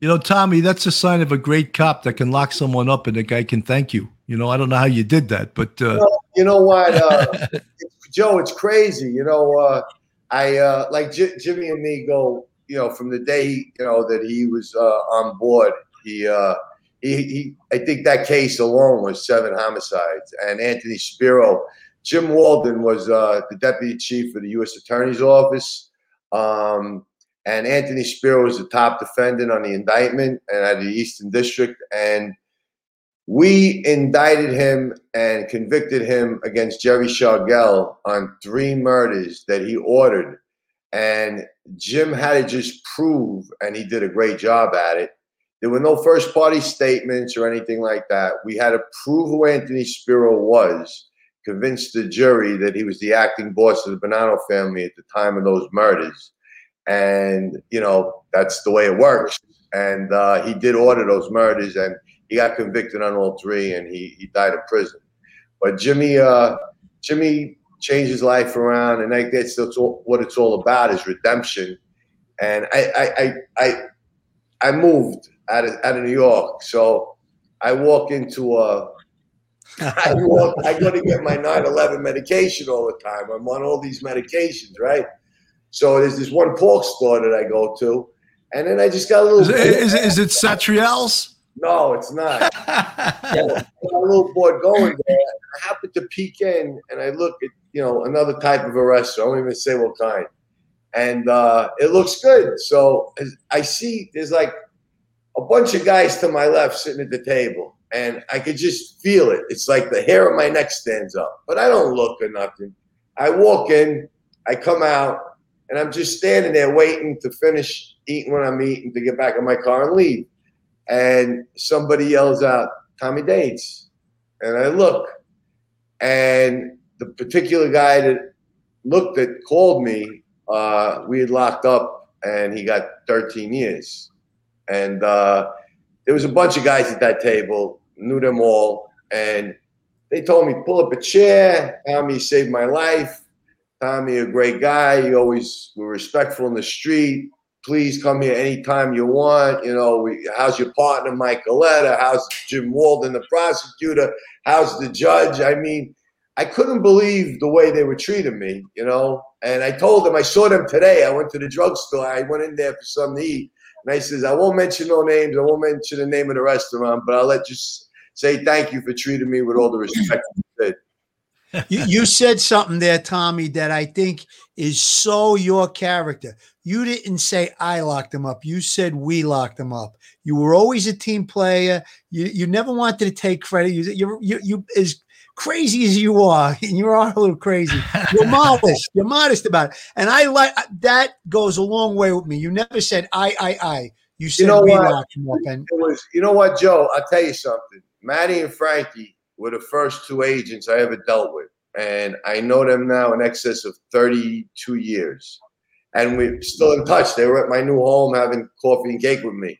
You know, Tommy, that's a sign of a great cop that can lock someone up and the guy can thank you. You know, I don't know how you did that, but uh, Well, you know what, uh, Joe? It's crazy. You know, uh, I uh, like J- Jimmy and me go. You know, from the day you know that he was uh, on board, he, uh, he he. I think that case alone was seven homicides. And Anthony Spero, Jim Walden was uh, the deputy chief of the U.S. Attorney's Office. Um, and Anthony Spero was the top defendant on the indictment and at the Eastern District. And We indicted him and convicted him against Jerry Shargel on three murders that he ordered. And Jim had to just prove, and he did a great job at it. There were no first party statements or anything like that. We had to prove who Anthony Spero was, convince the jury that he was the acting boss of the Bonanno family at the time of those murders. And, you know, that's the way it works. And uh, he did order those murders, and he got convicted on all three, and he, he died in prison. But Jimmy, uh, Jimmy changed his life around, and I that's what it's all about is redemption. And I, I, I, I, I moved out of, out of New York, so I walk into a. I walk, I go to get my 9/11 medication all the time. I'm on all these medications, right? So there's this one pork store that I go to, and then I just got a little. Is it, is, it- is it Satriel's? No, it's not. I got a little bored going there. I happen to peek in and I look at, you know, another type of a restaurant. I won't even say what kind. And uh, it looks good. So as I see there's like a bunch of guys to my left sitting at the table. And I could just feel it. It's like the hair on my neck stands up. But I don't look or nothing. I walk in, I come out, and I'm just standing there waiting to finish eating what I'm eating to get back in my car and leave and somebody yells out, Tommy Dades. And I look, and the particular guy that looked at called me, uh, we had locked up and he got 13 years. And uh, there was a bunch of guys at that table, knew them all, and they told me, pull up a chair. Tommy saved my life. Tommy, a great guy. You always were respectful in the street please come here anytime you want. You know, we, how's your partner, Mike Galetta? How's Jim Walden, the prosecutor? How's the judge? I mean, I couldn't believe the way they were treating me, you know. And I told them, I saw them today. I went to the drugstore. I went in there for something to eat. And I says, I won't mention no names. I won't mention the name of the restaurant, but I'll let you say thank you for treating me with all the respect you you, you said something there, Tommy, that I think is so your character. You didn't say I locked him up. You said we locked him up. You were always a team player. You you never wanted to take credit. You you you, you as crazy as you are, and you are a little crazy. You're modest. You're modest about it, and I like uh, that. Goes a long way with me. You never said I I I. You said know we what? locked him up, and It was, you know what, Joe? I'll tell you something. Matty and Frankie were the first two agents I ever dealt with. And I know them now in excess of 32 years. And we're still in touch. They were at my new home having coffee and cake with me.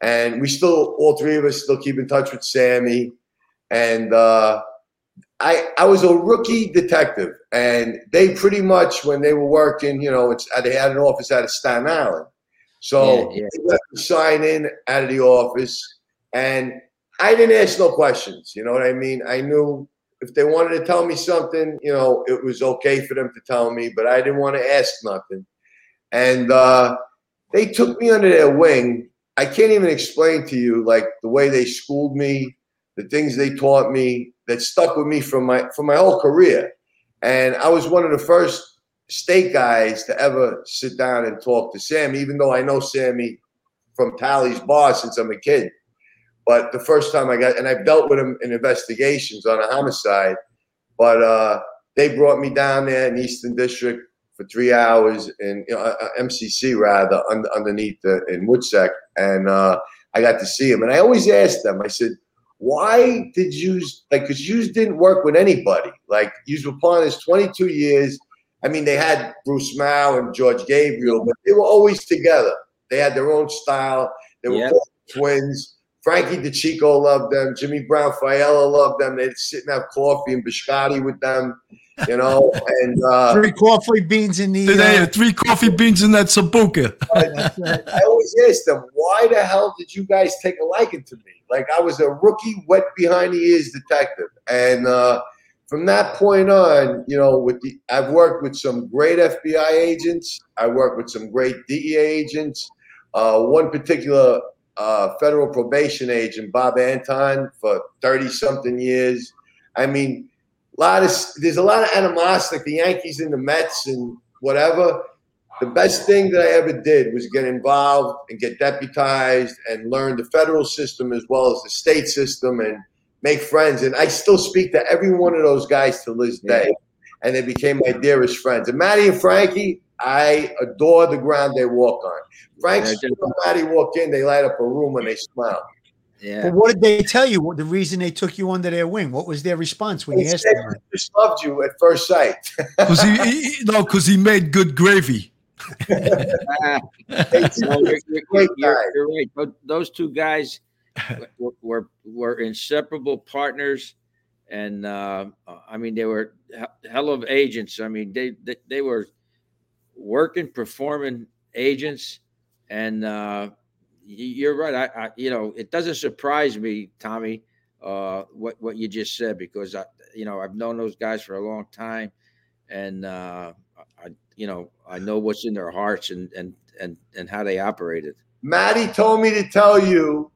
And we still, all three of us, still keep in touch with Sammy. And uh, I, I was a rookie detective. And they pretty much, when they were working, you know, it's they had an office out of Staten Island. So Yeah, yeah. they let me sign in out of the office. And I didn't ask no questions. You know what I mean? I knew if they wanted to tell me something, you know, it was okay for them to tell me, but I didn't want to ask nothing. And uh, they took me under their wing. I can't even explain to you like the way they schooled me, the things they taught me that stuck with me from my from my whole career. And I was one of the first state guys to ever sit down and talk to Sammy, even though I know Sammy from Tally's bar since I'm a kid. But the first time I got, and I've dealt with him in investigations on a homicide, but uh, they brought me down there in Eastern District for three hours in you know, uh, uh, MCC rather under, underneath the, in Woodsack, and uh, I got to see him. And I always asked them, I said, "Why did you like? Because you didn't work with anybody. Like you were upon his 22 years. I mean, they had Bruce Mouw and George Gabriel, but they were always together. They had their own style. They were both twins. Frankie DeCicco loved them. Jimmy Brown Failla loved them. They'd sit and have coffee and biscotti with them, you know. And uh, three coffee beans in the. Today, Uh, three coffee beans in that sambuca. I always asked them, why the hell did you guys take a liking to me? Like I was a rookie, wet behind the ears detective. And uh, from that point on, you know, with the I've worked with some great FBI agents. I worked with some great DEA agents. Uh, one particular uh, federal probation agent, Bob Anton, for 30 something years. I mean, a lot of there's a lot of animosity, the Yankees and the Mets and whatever. The best thing that I ever did was get involved and get deputized and learn the federal system as well as the state system and make friends. And I still speak to every one of those guys to this day. And they became my dearest friends. And Matty and Frankie, I adore the ground they walk on. Frank Yeah, and Matty walk in, they light up a room and they smile. Yeah. But what did they tell you? What the reason they took you under their wing? What was their response when They you asked said, them? "We just loved you at first sight. Because he, he- no, because he made good gravy. Ah, no, you're, you're- you're- you're right. Tho- Those two guys were, were were inseparable partners, and uh, I mean they were hell of agents. I mean they they, they were working, performing agents, and uh, you're right. I, I you know it doesn't surprise me, Tommy, uh, what what you just said because I you know I've known those guys for a long time, and uh, I you know I know what's in their hearts and and and and how they operated. Matty told me to tell you.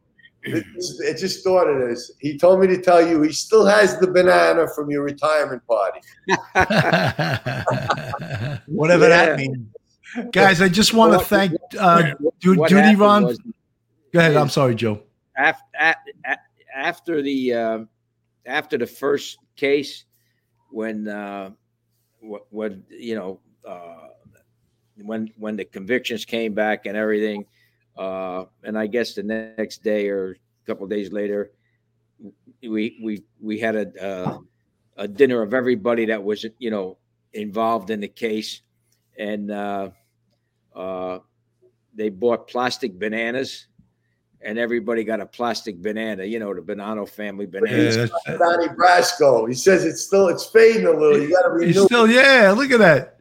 It, it just started of this. He told me to tell you he still has the banana from your retirement party. Whatever Yeah. that means. Guys, I just want to Well, thank uh, Duty happened Ron. was Go ahead. I'm sorry, Joe. af- a- a- after the uh, after the first case, when uh, wh- when you know uh, when when the convictions came back and everything, uh, and I guess the next day or a couple days later, we we we had a uh, a dinner of everybody that was you know involved in the case, and uh, uh, they bought plastic bananas and everybody got a plastic banana, you know, the Bonanno family bananas. Yeah, Donnie Brasco. He says it's still it's fading a little. You got to He's renew. still, yeah, look at that.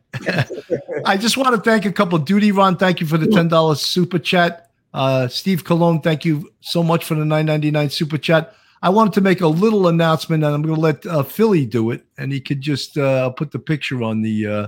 I just want to thank a couple. Duty Ron, thank you for the ten dollars super chat. Uh, Steve Cologne, thank you so much for the nine ninety nine super chat. I wanted to make a little announcement, and I'm going to let uh, Philly do it, and he could just uh, put the picture on the. Uh,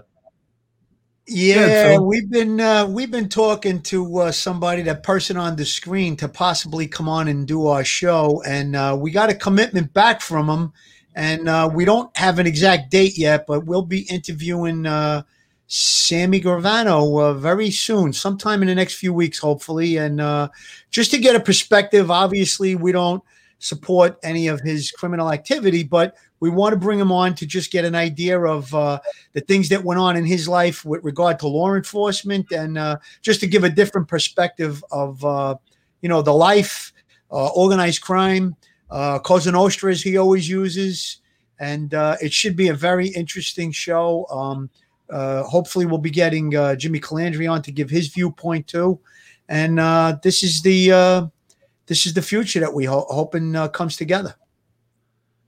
Yeah, we've been uh, we've been talking to uh, somebody, that person on the screen, to possibly come on and do our show, and uh, we got a commitment back from him, and uh, we don't have an exact date yet, but we'll be interviewing uh, Sammy Gravano uh, very soon, sometime in the next few weeks, hopefully, and uh, just to get a perspective. Obviously, we don't support any of his criminal activity, but we want to bring him on to just get an idea of uh, the things that went on in his life with regard to law enforcement and uh, just to give a different perspective of uh, you know the life uh, organized crime uh, cosa nostra as he always uses and uh, it should be a very interesting show. Um, uh, hopefully we'll be getting uh, jimmy calandra on to give his viewpoint too. And uh, this is the uh, this is the future that we ho- hoping uh, comes together.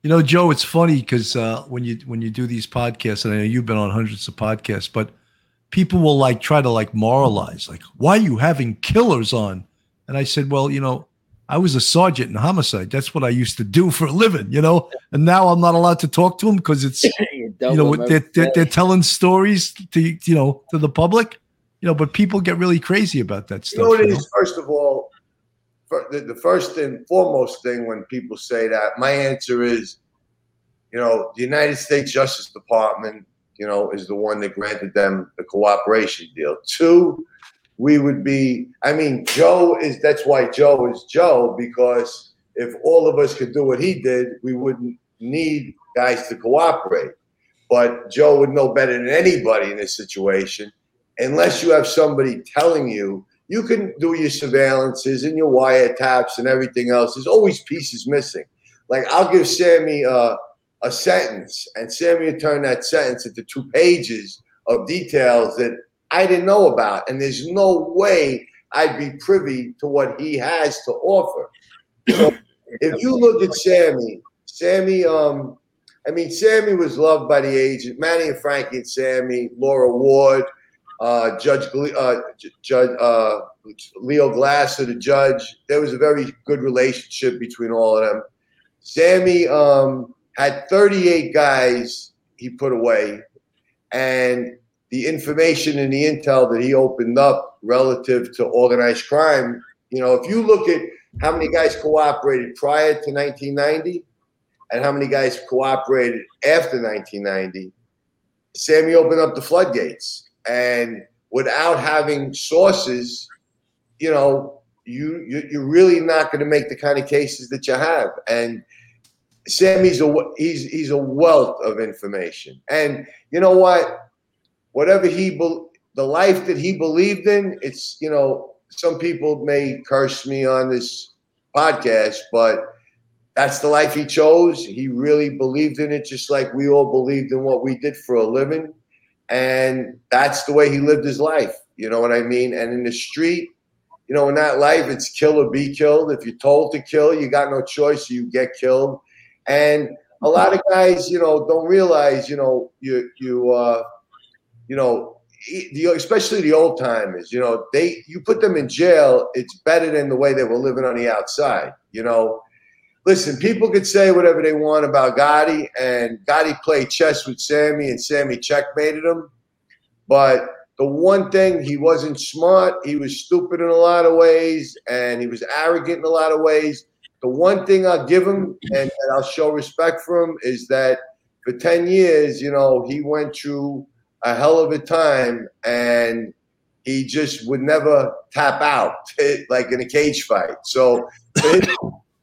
You know, Joe, it's funny because uh, when you when you do these podcasts, and I know you've been on hundreds of podcasts, but people will like try to like moralize, like, why are you having killers on? And I said, well, you know, I was a sergeant in homicide. That's what I used to do for a living, you know. And now I'm not allowed to talk to them because it's You you know they're, they're, they're telling stories to you know to the public, you know. But people get really crazy about that You know what it you know? is? First of all, fir- the, the first and foremost thing when people say that, my answer is, you know, the United States Justice Department, you know, is the one that granted them the cooperation deal. Two, we would be, I mean, Joe is, that's why Joe is Joe, because if all of us could do what he did, we wouldn't need guys to cooperate. But Joe would know better than anybody in this situation, unless you have somebody telling you you can do your surveillances and your wiretaps and everything else. There's always pieces missing. Like I'll give Sammy a sentence, and Sammy will turn that sentence into two pages of details that I didn't know about, and there's no way I'd be privy to what he has to offer. So if you look at Sammy, Sammy, um, I mean, Sammy was loved by the agent, Manny and Frankie and Sammy, Laura Ward, uh, Judge uh, Judge uh, Leo Glasser, the judge. There was a very good relationship between all of them. Sammy um, had 38 guys he put away, and the information and the intel that he opened up relative to organized crime. You know, if you look at how many guys cooperated prior to 1990 and how many guys cooperated after 1990, Sammy opened up the floodgates. And without having sources, you know, you, you you're really not going to make the kind of cases that you have. And Sammy's a he's he's a wealth of information, and you know what? Whatever he be, the life that he believed in, it's you know some people may curse me on this podcast, but that's the life he chose. He really believed in it, just like we all believed in what we did for a living, and that's the way he lived his life. You know what I mean? And in the street, you know, in that life, it's kill or be killed. If you're told to kill, you got no choice. You get killed. And a lot of guys, you know, don't realize, you know, you you uh, you know, especially the old timers, you know, they you put them in jail, it's better than the way they were living on the outside. You know, listen, people could say whatever they want about Gotti, and Gotti played chess with Sammy, and Sammy checkmated him. But the one thing he wasn't smart, he was stupid in a lot of ways, and he was arrogant in a lot of ways. The one thing I'll give him and, I'll show respect for him is that for 10 years, you know, he went through a hell of a time and he just would never tap out like in a cage fight. So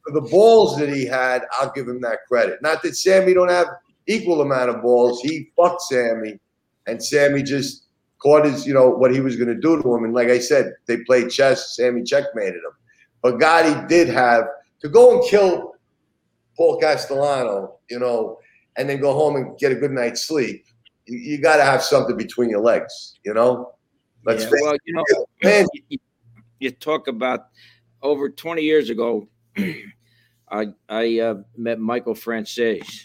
for the balls that he had, I'll give him that credit. Not that Sammy don't have equal amount of balls. He fucked Sammy, and Sammy just caught his, you know, what he was going to do to him. And like I said, they played chess. Sammy checkmated him. But Gotti did have to go and kill Paul Castellano, you know, and then go home and get a good night's sleep. You, you got to have something between your legs, you know. Let's yeah, well, you know, man. You, you, talk about over 20 years ago. I I uh, met Michael Franzese.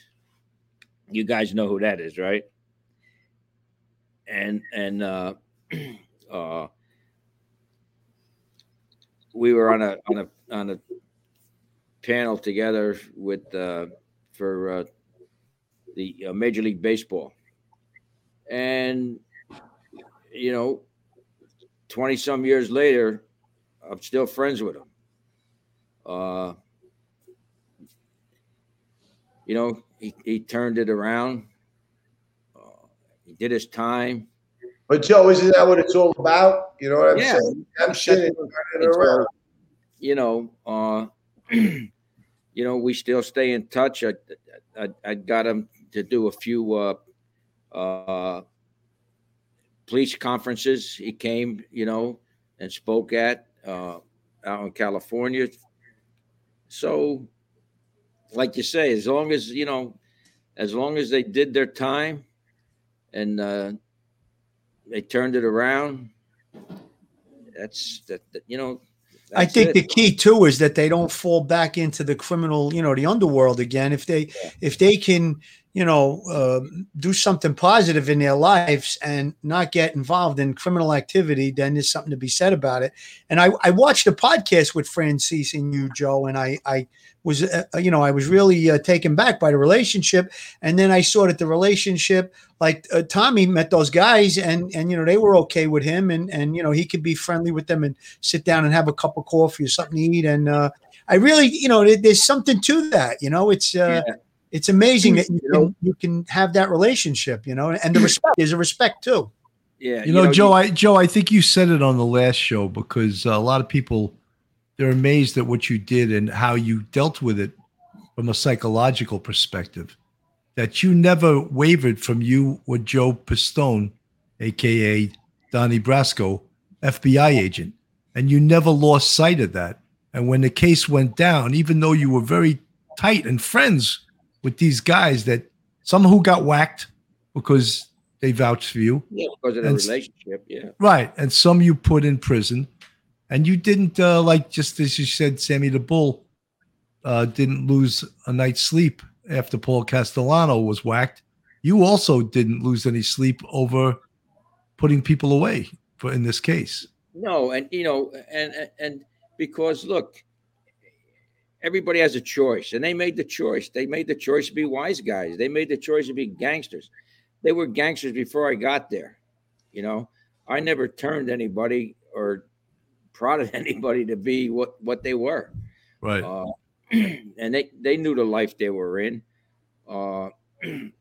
You guys know who that is, right? And and uh, uh, we were on a on a on a panel together with uh, for uh, the uh, Major League Baseball, and you know, twenty some years later, I'm still friends with him. Uh, you know, he, he turned it around. Uh, he did his time. But Joe, isn't that what it's all about? You know what I'm yeah. saying? I'm shit it around. You know, uh, you know, we still stay in touch. I, I, I got him to do a few uh, police conferences. He came, you know, and spoke at uh, out in California. So, like you say, as long as you know, as long as they did their time and uh, they turned it around, that's that. that you know, I think it. the key too is that they don't fall back into the criminal, you know, the underworld again. If they yeah. if they can, you know, uh, do something positive in their lives and not get involved in criminal activity, then there's something to be said about it. And I, I watched a podcast with Franzese and you, Joe, and I I was uh, uh, you know I was really uh, taken back by the relationship, and then I saw that the relationship, like uh, Tommy met those guys, and and you know they were okay with him, and and you know he could be friendly with them and sit down and have a cup of coffee or something to eat, and uh, I really you know there's something to that, you know it's. Yeah. It's amazing that you, can, you can have that relationship, you know, and the respect is a respect too. Yeah, you know, you know Joe. You, I Joe, I think you said it on the last show because a lot of people they're amazed at what you did and how you dealt with it from a psychological perspective. That you never wavered from you or Joe Pistone, aka Donnie Brasco, FBI agent, and you never lost sight of that. And when the case went down, even though you were very tight and friends with these guys, that some who got whacked because they vouched for you, yeah, because of the relationship, yeah, right, and some you put in prison and you didn't uh, like just as you said, Sammy the Bull uh, didn't lose a night's sleep after Paul Castellano was whacked. You also didn't lose any sleep over putting people away for in this case. No, and you know, and and because look, everybody has a choice, and they made the choice. They made the choice to be wise guys. They made the choice to be gangsters. They were gangsters before I got there. You know, I never turned anybody or prodded anybody to be what what they were. Right. Uh, and they they knew the life they were in. Uh, and,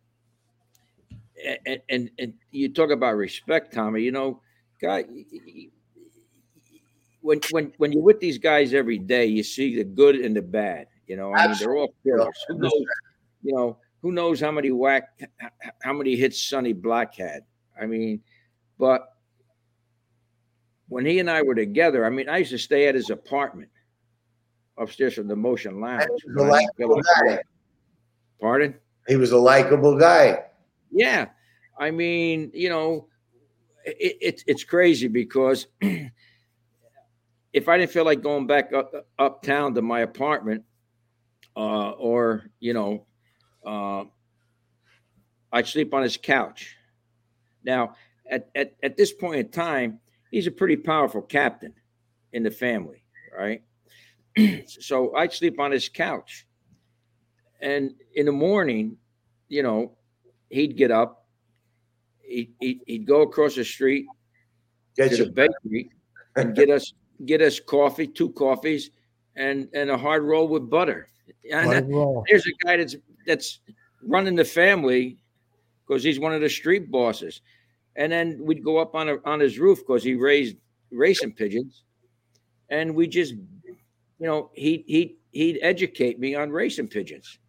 and and you talk about respect, Tommy. You know, guy. When when when you're with these guys every day, you see the good and the bad. You know, I mean, they're all killers. Who knows? You know, who knows how many whack, how many hits Sonny Black had? I mean, but when he and I were together, I mean, I used to stay at his apartment upstairs from the Motion Lounge. He was a likable guy. Pardon? He was a likable guy. Yeah, I mean, you know, it, it, it's crazy because if I didn't feel like going back up uptown to my apartment, uh, or you know, uh, I'd sleep on his couch. Now, at, at at this point in time, he's a pretty powerful captain in the family, right? so I'd sleep on his couch, and in the morning, you know, he'd get up, he'd, he'd, he'd go across the street Get to the bakery and get us get us coffee, two coffees, and and a hard roll with butter. And roll. there's a guy that's that's running the family because he's one of the street bosses. And then we'd go up on a, on his roof because he raised racing pigeons, and we just, you know, he he he'd educate me on racing pigeons.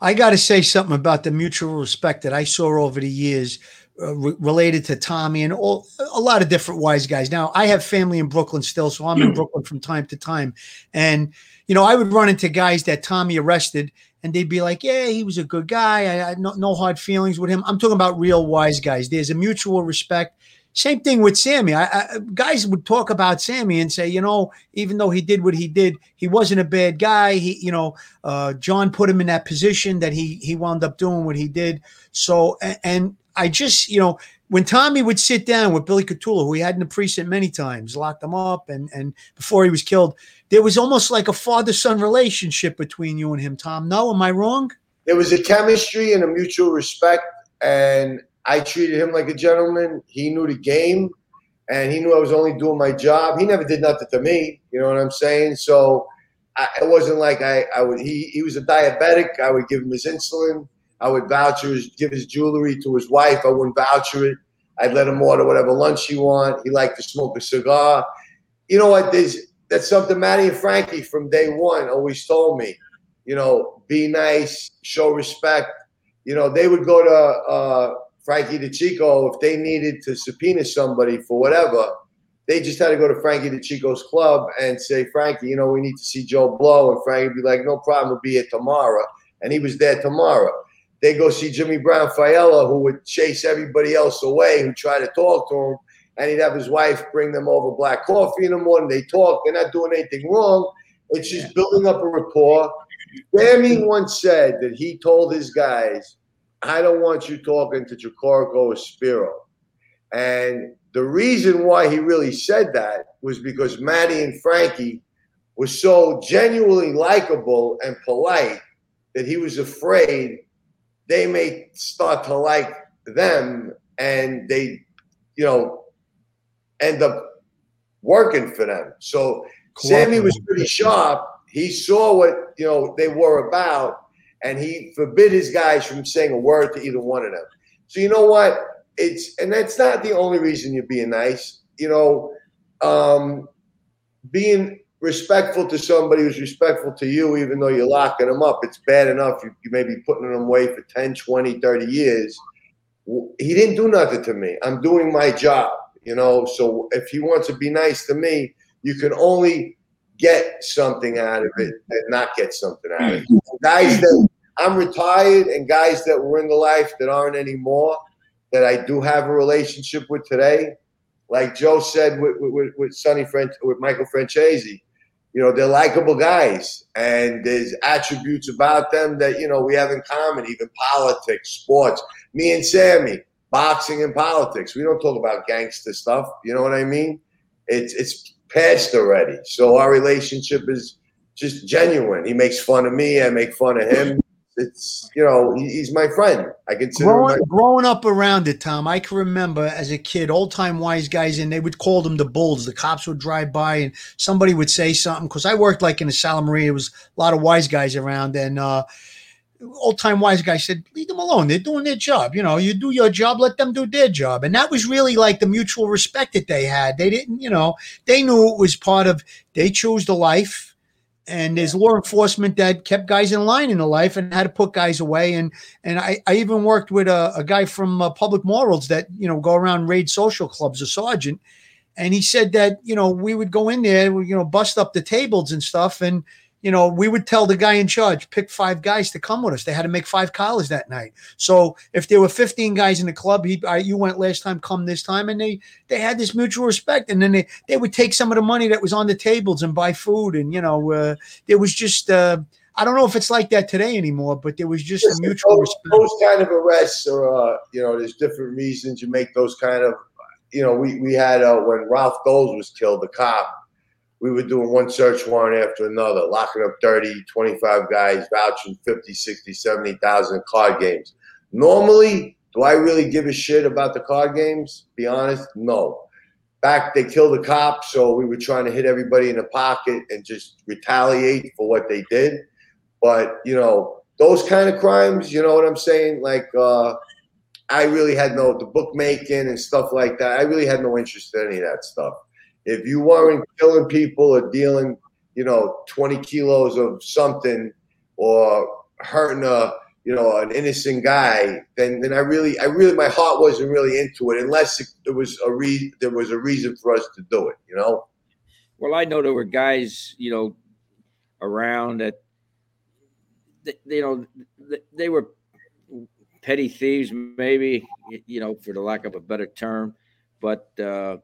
I got to say something about the mutual respect that I saw over the years uh, re- related to Tommy and all a lot of different wise guys. Now, I have family in Brooklyn still, so I'm in Brooklyn from time to time. And, you know, I would run into guys that Tommy arrested and they'd be like, yeah, he was a good guy. I, I had no, no hard feelings with him. I'm talking about real wise guys. There's a mutual respect. Same thing with Sammy. I, I, guys would talk about Sammy and say, you know, even though he did what he did, he wasn't a bad guy. He, you know, uh, John put him in that position that he he wound up doing what he did. So, and, and I just, you know, when Tommy would sit down with Billy Cutolo, who he had in the precinct many times, locked him up, and and before he was killed, there was almost like a father son relationship between you and him. Tom, no, am I wrong? There was a chemistry and a mutual respect, and I treated him like a gentleman. He knew the game, and he knew I was only doing my job. He never did nothing to me. You know what I'm saying? So I, it wasn't like I, I would. He he was a diabetic. I would give him his insulin. I would voucher his, give his jewelry to his wife. I wouldn't voucher it. I'd let him order whatever lunch he want. He liked to smoke a cigar. You know what? There's that's something Matty and Frankie from day one always told me. You know, be nice, show respect. You know, they would go to uh, Frankie DeCicco if they needed to subpoena somebody for whatever. They just had to go to Frankie DeCicco's club and say, Frankie, you know, we need to see Joe Blow. And Frankie would be like, no problem, we'll be here tomorrow. And he was there tomorrow. They go see Jimmy Brown Failla, who would chase everybody else away who tried to talk to him. And he'd have his wife bring them over black coffee in the morning. They talk. They're not doing anything wrong. It's just building up a rapport. Sammy once said that he told his guys, I don't want you talking to Jacorko or Spero. And the reason why he really said that was because Matty and Frankie were so genuinely likable and polite that he was afraid they may start to like them and they, you know, end up working for them. So Sammy was pretty sharp. He saw what, you know, they were about and he forbid his guys from saying a word to either one of them. So you know what? It's and that's not the only reason you're being nice. You know, um, being respectful to somebody who's respectful to you, even though you're locking them up, it's bad enough. You, you may be putting them away for 10, 20, 30 years. He didn't do nothing to me. I'm doing my job, you know. So if he wants to be nice to me, you can only get something out of it and not get something out of it. Guys that I'm retired and guys that were in the life that aren't anymore, that I do have a relationship with today, like Joe said with with, with Sonny French with Michael Franzese, you know, they're likable guys and there's attributes about them that, you know, we have in common, even politics, sports. Me and Sammy, boxing and politics. We don't talk about gangster stuff. You know what I mean? It's it's past already. So our relationship is just genuine. He makes fun of me. I make fun of him. It's you know he's my friend. I consider him my Growing, growing up around it, Tom, I can remember as a kid, old time wise guys, and they would call them the bulls. The cops would drive by and somebody would say something because I worked like in a salumeria. There was a lot of wise guys around, and uh, old time wise guy said, "Leave them alone. They're doing their job. You know, you do your job, let them do their job." And that was really like the mutual respect that they had. They didn't, you know, they knew it was part of. They chose the life. And there's law enforcement that kept guys in line in the life and had to put guys away. And and i, I even worked with a, a guy from uh, public morals that you know go around raid social clubs a sergeant. And he said that you know we would go in there you know bust up the tables and stuff. And you know we would tell the guy in charge pick five guys to come with us. They had to make five collars that night. So if there were 15 guys in the club he I, you went last time come this time and they they had this mutual respect. And then they they would take some of the money that was on the tables and buy food and you know uh, there was just uh, I don't know if it's like that today anymore, but there was just a mutual those, respect. those kind of arrests are, uh, you know, there's different reasons you make those kind of, you know, we, we had, uh, when Ralph Dols was killed, the cop, we were doing one search warrant after another, locking up 30, 25 guys, vouching 50, 60, 70,000 card games. Normally, do I really give a shit about the card games? Be honest, no. Back, they killed a cop, so we were trying to hit everybody in the pocket and just retaliate for what they did. But you know, those kind of crimes, you know what I'm saying? Like, uh, I really had no the bookmaking and stuff like that. I really had no interest in any of that stuff. If you weren't killing people or dealing, you know, 20 kilos of something or hurting a, you know, an innocent guy, then then I really, I really, my heart wasn't really into it unless it, there was a re- there was a reason for us to do it, you know. Well, I know there were guys, you know, around that, th- you know, th- they were petty thieves, maybe, you know, for the lack of a better term, but uh,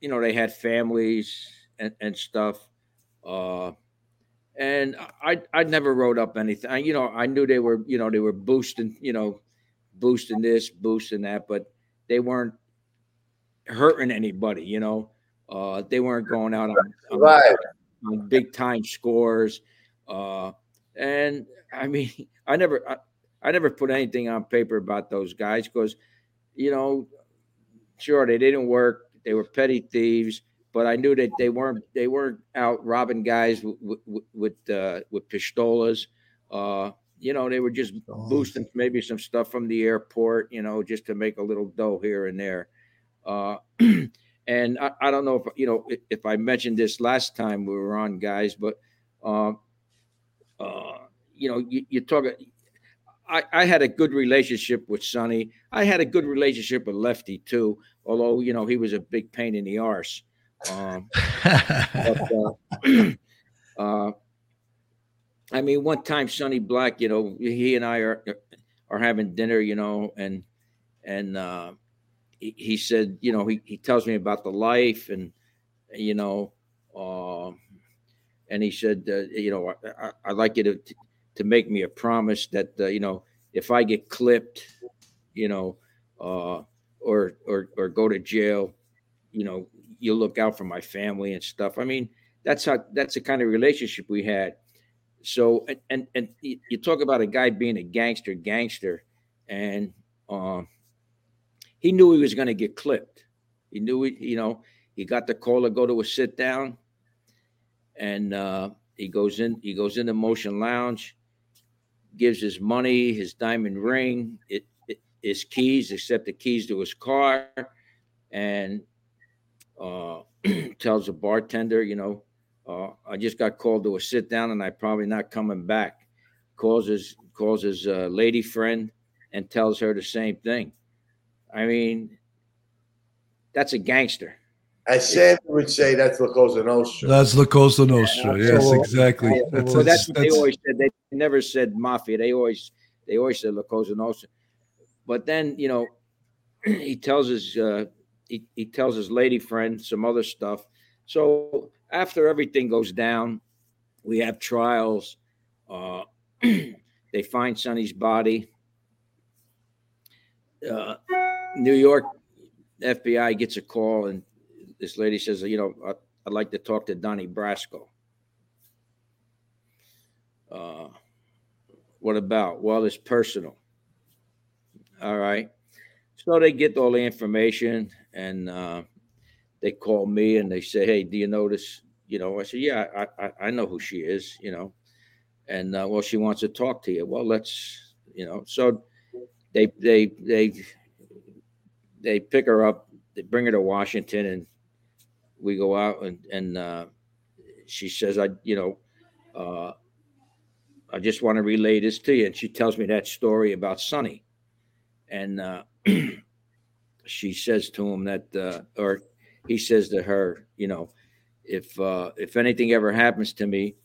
you know, they had families and, and stuff. Uh, and I I never wrote up anything. I, you know, I knew they were, you know, they were boosting, you know, boosting this, boosting that, but they weren't hurting anybody. You know, uh, they weren't going out on, on, Right. on big time scores. Uh, and I mean, I never I, I never put anything on paper about those guys because, you know, sure they didn't work. They were petty thieves but I knew that they weren't they weren't out robbing guys with with with, uh, with pistolas. Uh, you know, they were just boosting maybe some stuff from the airport, you know, just to make a little dough here and there. Uh, and I, I don't know if you know if, if I mentioned this last time we were on, guys, but uh, uh, you know, you, you talk. I, I had a good relationship with Sonny. I had a good relationship with Lefty too, although you know he was a big pain in the arse. Um, but, uh, uh, I mean, one time Sonny Black, you know, he and I are are having dinner, you know, and and uh, he, he said, you know, he, he tells me about the life and you know, uh, and he said, uh, you know, I, I, I'd like you to to make me a promise that uh, you know if I get clipped, you know, uh, or or or go to jail, you know, you look out for my family and stuff. I mean, that's how that's the kind of relationship we had. So and and, and you talk about a guy being a gangster, gangster, and um, he knew he was going to get clipped. He knew he, you know, he got the call to go to a sit down, and uh, he goes in. He goes into Motion Lounge, gives his money, his diamond ring, it, it his keys, except the keys to his car, and uh, tells the bartender, you know, uh, I just got called to a sit down and I'm probably not coming back. Calls his calls his uh, lady friend and tells her the same thing. I mean, that's a gangster. As Sandra would say, that's La Cosa Nostra. That's La Cosa Nostra. Yes, exactly. That's, so that's, that's what they that's- always said. They never said mafia. They always they always said La Cosa Nostra. But then you know, he tells his uh, he, he tells his lady friend some other stuff. So after everything goes down, we have trials. Uh, they find Sonny's body. Uh, New York FBI gets a call, and this lady says, "You know, I, I'd like to talk to Donnie Brasco." Uh, what about? Well, it's personal. All right. So they get all the information and uh, they call me and they say, Hey, do you notice? You know, I said, Yeah, I, I, I know who she is, you know. And uh, well, she wants to talk to you. Well, let's, you know, so they, they, they, they pick her up, they bring her to Washington and we go out and, and uh, she says, I, you know, uh, I just want to relay this to you. And she tells me that story about Sonny. And uh, she says to him that, uh, or he says to her, you know, if uh, if anything ever happens to me,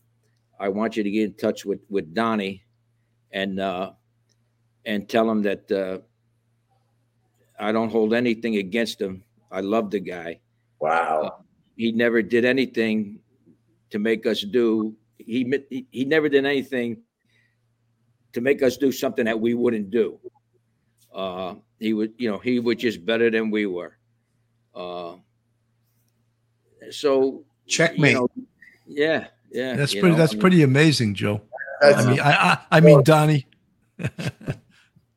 I want you to get in touch with with Donnie, and uh, and tell him that uh, I don't hold anything against him. I love the guy. Wow. Uh, he never did anything to make us do. He he- he never did anything to make us do something that we wouldn't do. Uh, he would, you know, he was just better than we were. Uh, so Checkmate. you know, yeah, yeah. That's pretty. know, That's I mean, pretty amazing, Joe. That's, I mean, I, I, I mean, Donnie.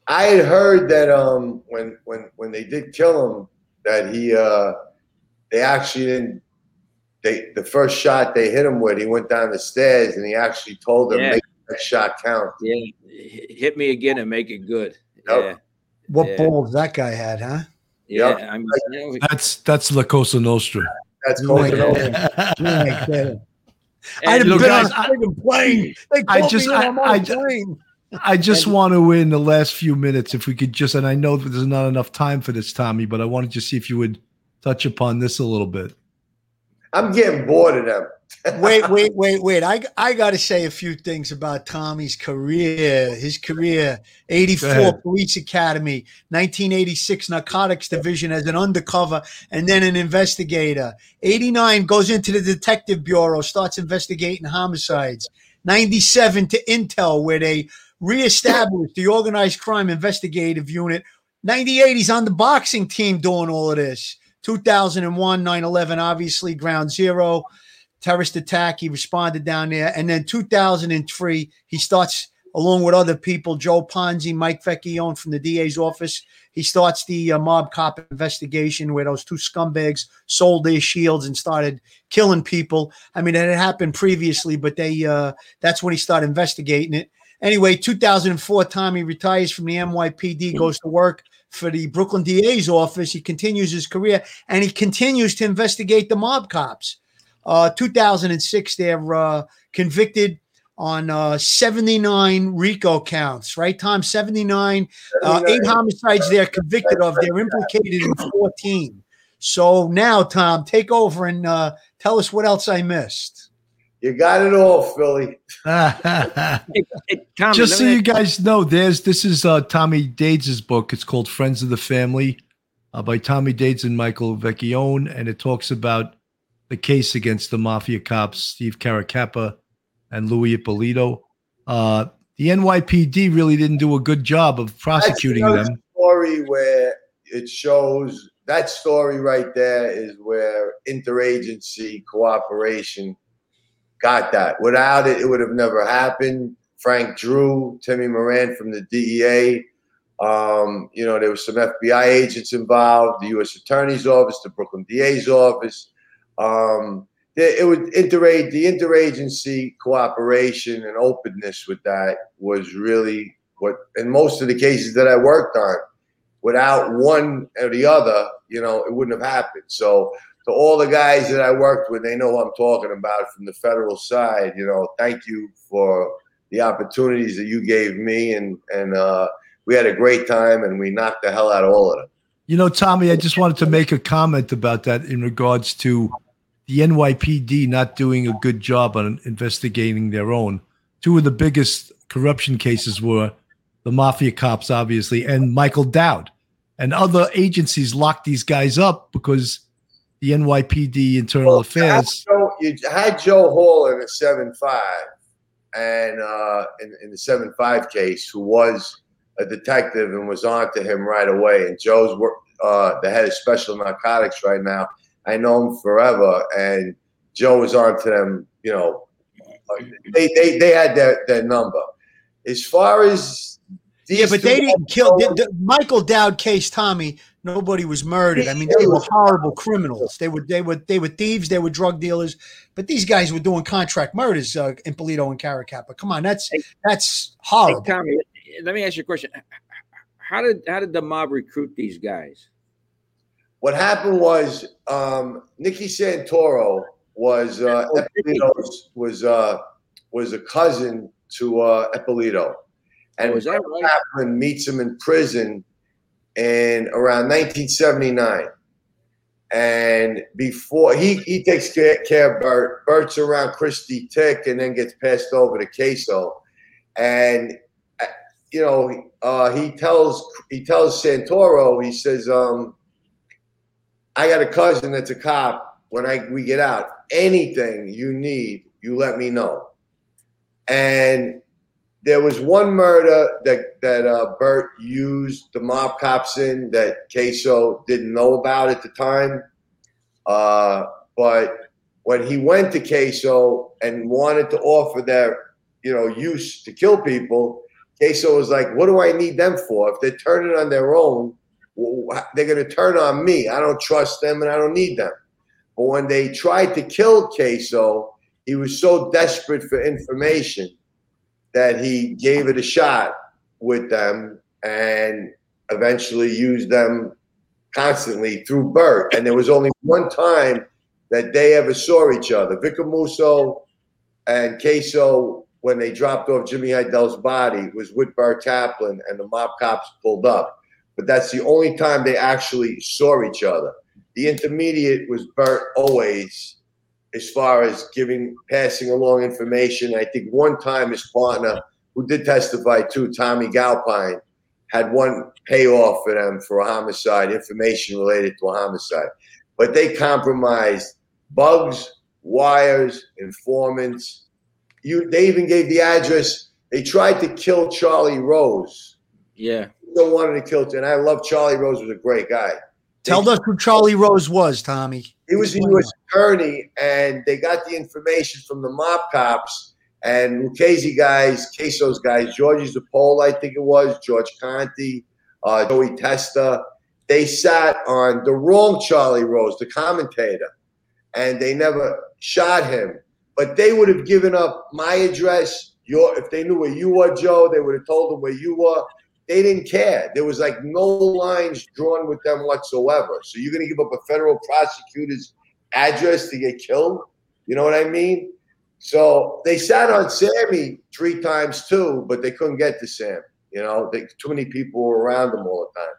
I had heard that um when when when they did kill him that he uh they actually didn't they the first shot they hit him with he went down the stairs and he actually told them Yeah. make that shot count. Yeah, hit me again and make it good. Yep. Yeah, What Yeah. balls that guy had, huh? yeah. Yep. I mean, you know, That's that's La Cosa Nostra. That's Oh my Coconut. God. Oh like that. and- I'd have been on a plane. I just- I- I'm on I- a plane. I just want to in the last few minutes, if we could just, and I know that there's not enough time for this, Tommy, but I wanted to see if you would touch upon this a little bit. I'm getting bored of them. wait, wait, wait, wait. I I got to say a few things about Tommy's career. His career: '84. Police Academy, 1986 Narcotics Division as an undercover and then an investigator. '89 goes into the Detective Bureau, starts investigating homicides. '97 to Intel, where they reestablished the Organized Crime Investigative Unit. '98 he's on the boxing team doing all of this. 2001 9/11, obviously ground zero terrorist attack. He responded down there. And then 2003, he starts, along with other people, Joe Ponzi, Mike Vecchione from the DA's office. He starts the uh, mob cop investigation where those two scumbags sold their shields and started killing people. I mean, it had happened previously, but they uh, that's when he started investigating it. Anyway, 2004, Tommy retires from the NYPD, goes to work for the Brooklyn DA's office. He continues his career and he continues to investigate the mob cops. Uh, 2006, they're uh, convicted on uh, 79 RICO counts, right, Tom? 79, uh, eight homicides they're convicted of. They're implicated in 14. So now, Tom, take over and uh, tell us what else I missed. You got it all, Philly. Hey, hey, Tommy, Just so you guys know, there's this is uh, Tommy Dades' book. It's called Friends of the Family uh, by Tommy Dades and Michael Vecchione, and it talks about the case against the mafia cops Steve Caracappa and Louis Eppolito. Uh, the NYPD really didn't do a good job of prosecuting That's another them. Story where it shows that story right there is where interagency cooperation got that. Without it, it would have never happened. Frank Drew, Timmy Moran from the DEA. Um, you know, there was some FBI agents involved, the U.S. Attorney's Office, the Brooklyn DA's office. Um, it, would interage the interagency cooperation and openness with that was really what in most of the cases that I worked on, without one or the other, you know, it wouldn't have happened. So to all the guys that I worked with, they know what I'm talking about from the federal side. You know, thank you for the opportunities that you gave me, and and uh, we had a great time, and we knocked the hell out of all of them. You know, Tommy, I just wanted to make a comment about that in regards to the NYPD not doing a good job on investigating their own. Two of the biggest corruption cases were the mafia cops, obviously, and Michael Dowd. And other agencies locked these guys up because the NYPD Internal Affairs. Joe, you had Joe Hall in the seven five, and uh, in, in the seven five case, who was a detective and was on to him right away. And Joe's work, uh, the head of special narcotics right now. I know him forever, and Joe was on to them. You know, they they they had their their number. As far as these Yeah, but they didn't kill the, the Michael Dowd case, Tommy. Nobody was murdered. I mean, they were horrible criminals. They were they were they were thieves. They were drug dealers. But these guys were doing contract murders uh, Eppolito and Caracappa. Come on, that's that's Hey, horrible. Tommy, let me ask you a question. How did how did the mob recruit these guys? what happened was um, Nicky Santoro was uh, Oh, Eppolito's was uh, was a cousin to uh, Eppolito, and Oh, is that Burt right? Kaplan meets him in prison in around 1979. And before he, he takes care, of Bert, Bert's around Christy Tick and then gets passed over to Casso. And uh, you know, uh, he tells he tells Santoro, he says, um, I got a cousin that's a cop. When I we get out, anything you need, you let me know. And there was one murder that that uh, Bert used the mob cops in that Casso didn't know about at the time. Uh, but when he went to Casso and wanted to offer their, you know, use to kill people, Casso was like, "What do I need them for? If they're turning on their own, they're going to turn on me. I don't trust them, and I don't need them." But when they tried to kill Casso, he was so desperate for information that he gave it a shot with them and eventually used them constantly through Bert. And there was only one time that they ever saw each other. Vic Amuso and Casso, when they dropped off Jimmy Hydell's body, was with Bert Kaplan and the mob cops pulled up. But that's the only time they actually saw each other. The intermediate was Bert always as far as giving passing along information. I think one time his partner, who did testify too, Tommy Galpine, had one payoff for them for a homicide, information related to a homicide. But they compromised bugs, wires, informants. You they even gave the address. They tried to kill Charlie Rose. Yeah. They wanted to kill him. and I love Charlie Rose was a great guy. Tell us who Charlie Rose was, Tommy. He was a U.S. attorney, and they got the information from the mob cops and Lucchese guys, Casso's guys, Georgie Zappola, I think it was, George Conti, uh, Joey Testa. They sat on the wrong Charlie Rose, the commentator, and they never shot him. But they would have given up my address. Your, if they knew where you were, Joe, they would have told them where you were. They didn't care. There was like no lines drawn with them whatsoever. So you're going to give up a federal prosecutor's address to get killed? You know what I mean? So they sat on Sammy three times too, but they couldn't get to Sam. You know, they, too many people were around them all the time.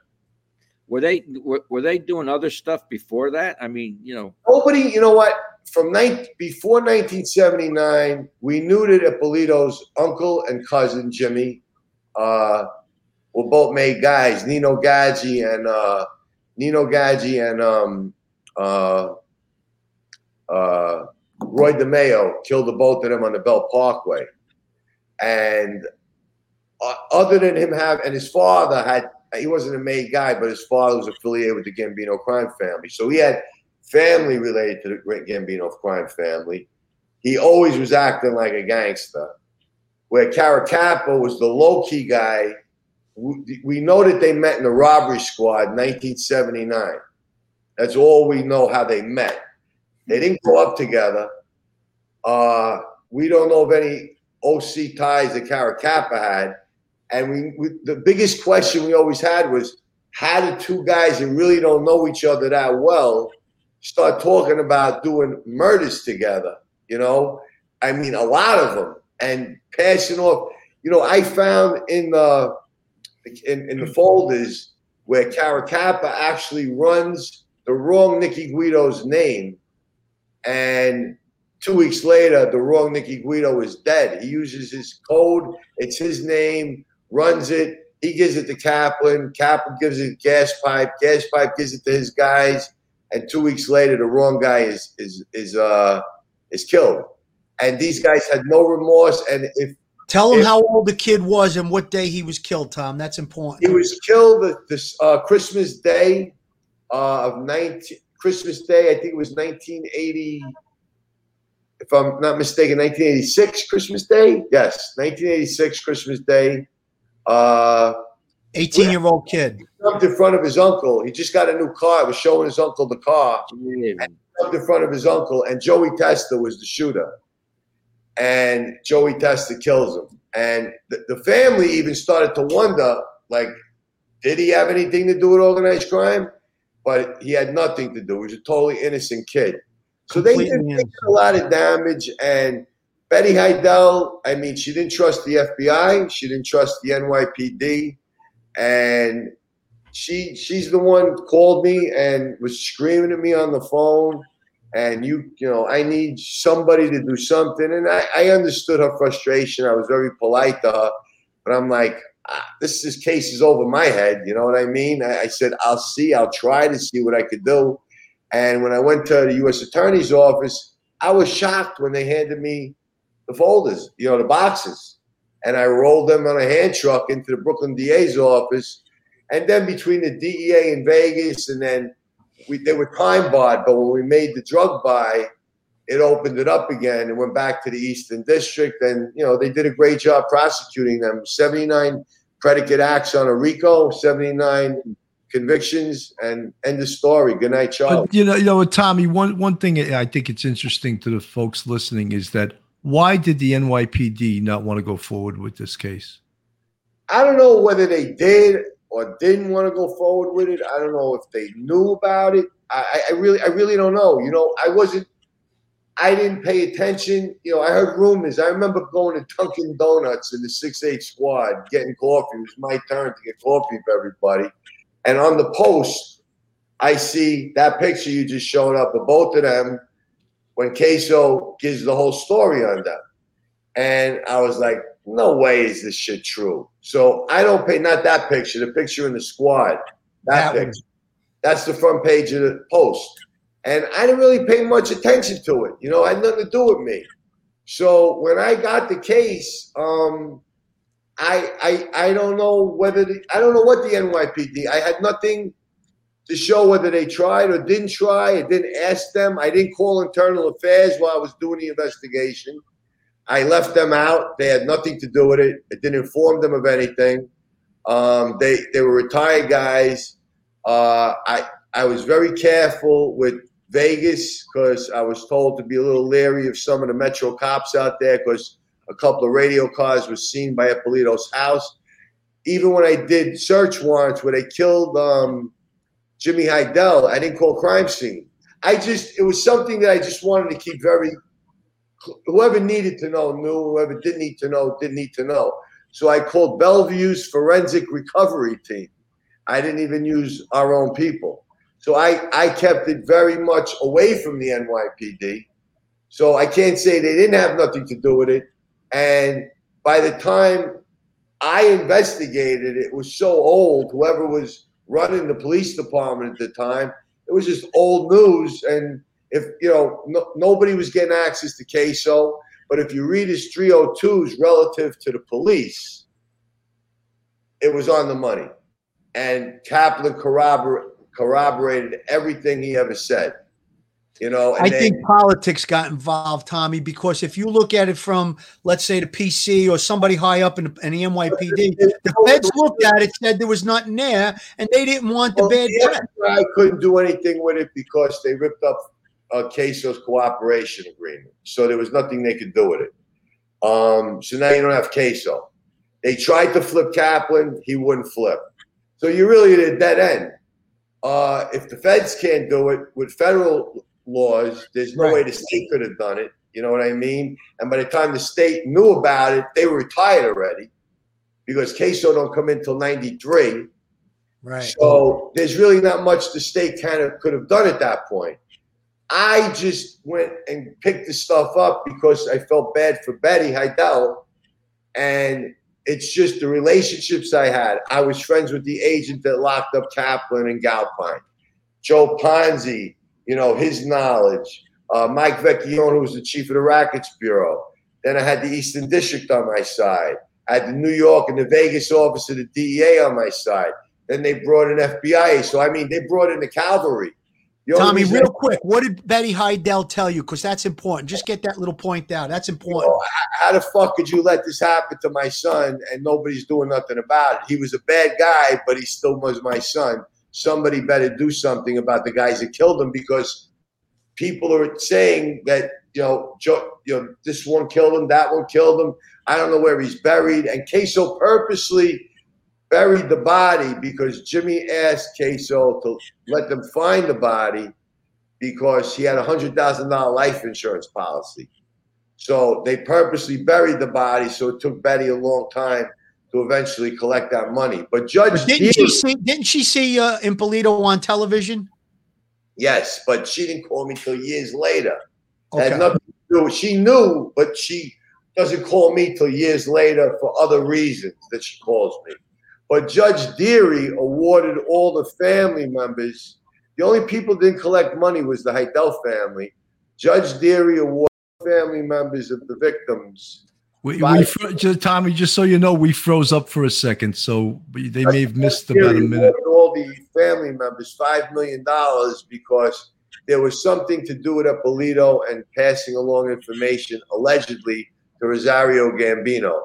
Were they were, were they doing other stuff before that? I mean, you know, Nobody, you know what? From 19, before 1979, we knew that Eppolito's uncle and cousin Jimmy uh, were both made guys. Nino Gaggi and uh, Nino Gaggi and um, uh, uh, Roy DeMeo killed the both of them on the Belt Parkway. And uh, other than him have, and his father had, he wasn't a made guy, but his father was affiliated with the Gambino crime family. So he had family related to the great Gambino crime family. He always was acting like a gangster. Where Caracappa was the low key guy. We, we know that they met in the robbery squad in 1979. That's all we know how they met. They didn't grow up together. Uh, we don't know of any OC ties that Caracappa had. And we, we, the biggest question we always had was how did two guys that really don't know each other that well start talking about doing murders together? You know, I mean, a lot of them, and passing off. You know, I found in the in, in the folders where Caracappa actually runs the wrong Nicky Guido's name, and two weeks later, the wrong Nicky Guido is dead. He uses his code; it's his name, runs it. He gives it to Kaplan. Kaplan gives it gas pipe. Gas pipe gives it to his guys, and two weeks later, the wrong guy is is is uh is killed. And these guys had no remorse. And if Tell him If- how old the kid was and what day he was killed, Tom. That's important. he was killed this uh, Christmas Day uh, of 19 Christmas Day, I think it was 1980. If I'm not mistaken, 1986 Christmas Day. Yes, 1986 Christmas Day. Uh, 18 year old kid. jumped in front of his uncle. He just got a new car. Was showing his uncle the car. Jumped in front of his uncle, and Joey Testa was the shooter. And Joey Testa kills him. And the, the family even started to wonder, like, did he have anything to do with organized crime? But he had nothing to do. He was a totally innocent kid. So they Completely did, they did a lot of damage. And Betty Hydell, I mean, she didn't trust the FBI. She didn't trust the NYPD. And she she's the one called me and was screaming at me on the phone. And you, you know, I need somebody to do something. And I, I understood her frustration. I was very polite to her. But I'm like, this this case is over my head. You know what I mean? I, I said, I'll see. I'll try to see what I could do. And when I went to the U.S. Attorney's office, I was shocked when they handed me the folders, you know, the boxes. And I rolled them on a hand truck into the Brooklyn DA's office. And then between the DEA in Vegas and then we, they were time barred, but when we made the drug buy, it opened it up again and went back to the Eastern District. And, you know, they did a great job prosecuting them. 79 predicate acts on a RICO, 79 convictions, and end of story. Good night, Charlie. But you know, you know, Tommy. One one thing I think it's interesting to the folks listening is that why did the NYPD not want to go forward with this case? I don't know whether they did or didn't want to go forward with it. I don't know if they knew about it. I, I really, I really don't know. You know, I wasn't. I didn't pay attention. You know, I heard rumors. I remember going to Dunkin' Donuts in the six eight squad getting coffee. It was my turn to get coffee for everybody. And on the post, I see that picture you just showed up of both of them when Casso gives the whole story on them. And I was like, no way is this shit true. So I don't pay, not that picture, the picture in the squad, that, That one. picture. That's the front page of the post. And I didn't really pay much attention to it. You know, it had nothing to do with me. So when I got the case, um, I, I I don't know whether the, I don't know what the NYPD. I had nothing to show whether they tried or didn't try. I didn't ask them. I didn't call internal affairs while I was doing the investigation. I left them out. They had nothing to do with it. I didn't inform them of anything. Um, they they were retired guys. Uh, I I was very careful with Vegas because I was told to be a little leery of some of the Metro cops out there because a couple of radio cars were seen by Eppolito's house. Even when I did search warrants where they killed um, Jimmy Hydell, I didn't call crime scene. I just it was something that I just wanted to keep very. Whoever needed to know knew. Whoever didn't need to know didn't need to know. So I called Bellevue's forensic recovery team. I didn't even use our own people. So I, I kept it very much away from the NYPD. So I can't say they didn't have nothing to do with it. And by the time I investigated, it was so old. Whoever was running the police department at the time, it was just old news. And if you know, no, nobody was getting access to Casso. But if you read his 302s relative to the police, it was on the money. And Kaplan corrobor- corroborated everything he ever said. You know, and I then- think politics got involved, Tommy, because if you look at it from, let's say, the PC or somebody high up in the, in the NYPD, the feds looked at it, said there was nothing there, and they didn't want the Well, bad the press. Couldn't do anything with it because they ripped up uh, Casso's cooperation agreement. So there was nothing they could do with it. Um, so now you don't have Queso. They tried to flip Kaplan, he wouldn't flip. So you're really at a dead end. Uh, if the feds can't do it with federal laws, there's no way the state could have done it. You know what I mean? And by the time the state knew about it, they were retired already because Casso don't come in till 93. Right. So there's really not much the state kind of could have done at that point. I just went and picked the stuff up because I felt bad for Betty Hydell. And it's just the relationships I had. I was friends with the agent that locked up Kaplan and Galpine. Joe Ponzi, you know, his knowledge. Uh, Mike Vecchione, who was the chief of the Rackets Bureau. Then I had the Eastern District on my side. I had the New York and the Vegas office of the DEA on my side. Then they brought in FBI. So, I mean, they brought in the cavalry. Tommy, real quick, what did Betty Hydell tell you? Because that's important. Just get that little point down. That's important. know, how the fuck could you let this happen to my son and nobody's doing nothing about it? He was a bad guy, but he still was my son. Somebody better do something about the guys that killed him because people are saying that you know, Joe, you know, this one killed him, that one killed him. I don't know where he's buried, and Casso purposely buried the body because Jimmy asked Casso to let them find the body, because he had a hundred thousand dollar life insurance policy. So they purposely buried the body, so it took Betty a long time to eventually collect that money. But Judge But didn't she see? Didn't she see uh, Eppolito on television? yes, but she didn't call me till years later. Okay. Had nothing to do. with- She knew, but she doesn't call me till years later for other reasons that she calls me. But Judge Deary awarded all the family members. The only people that didn't collect money was the Hydell family. Judge Deary awarded family members of the victims. We, we fro- just, Tommy, just so you know, we froze up for a second, so they may have missed about a minute. awarded all the family members five million dollars because there was something to do with Eppolito and passing along information allegedly to Rosario Gambino,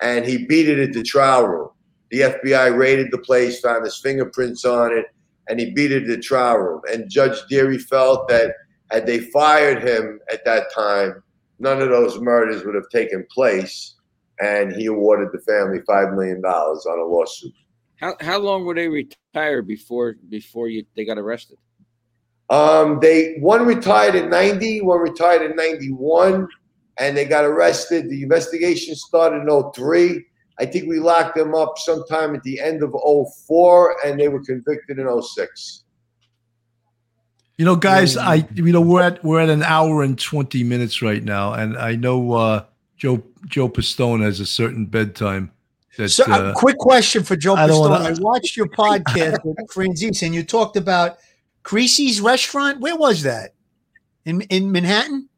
and he beat it at the trial room. The FBI raided the place, found his fingerprints on it, and he beat it to the trial room. And Judge Deary felt that had they fired him at that time, none of those murders would have taken place, and he awarded the family five million dollars on a lawsuit. How how long were they retired before before you they got arrested? Um, they one retired in '90, one retired in '91, and they got arrested. The investigation started in 03. I think we locked them up sometime at the end of 04, and they were convicted in 06. You know, guys, I you know we're at we're at an hour and twenty minutes right now, and I know uh, Joe Joe Pistone has a certain bedtime. That So, uh, a quick question for Joe I Pistone. wanna- I watched your podcast with Franzese, and you talked about Creasy's restaurant. Where was that? In in Manhattan?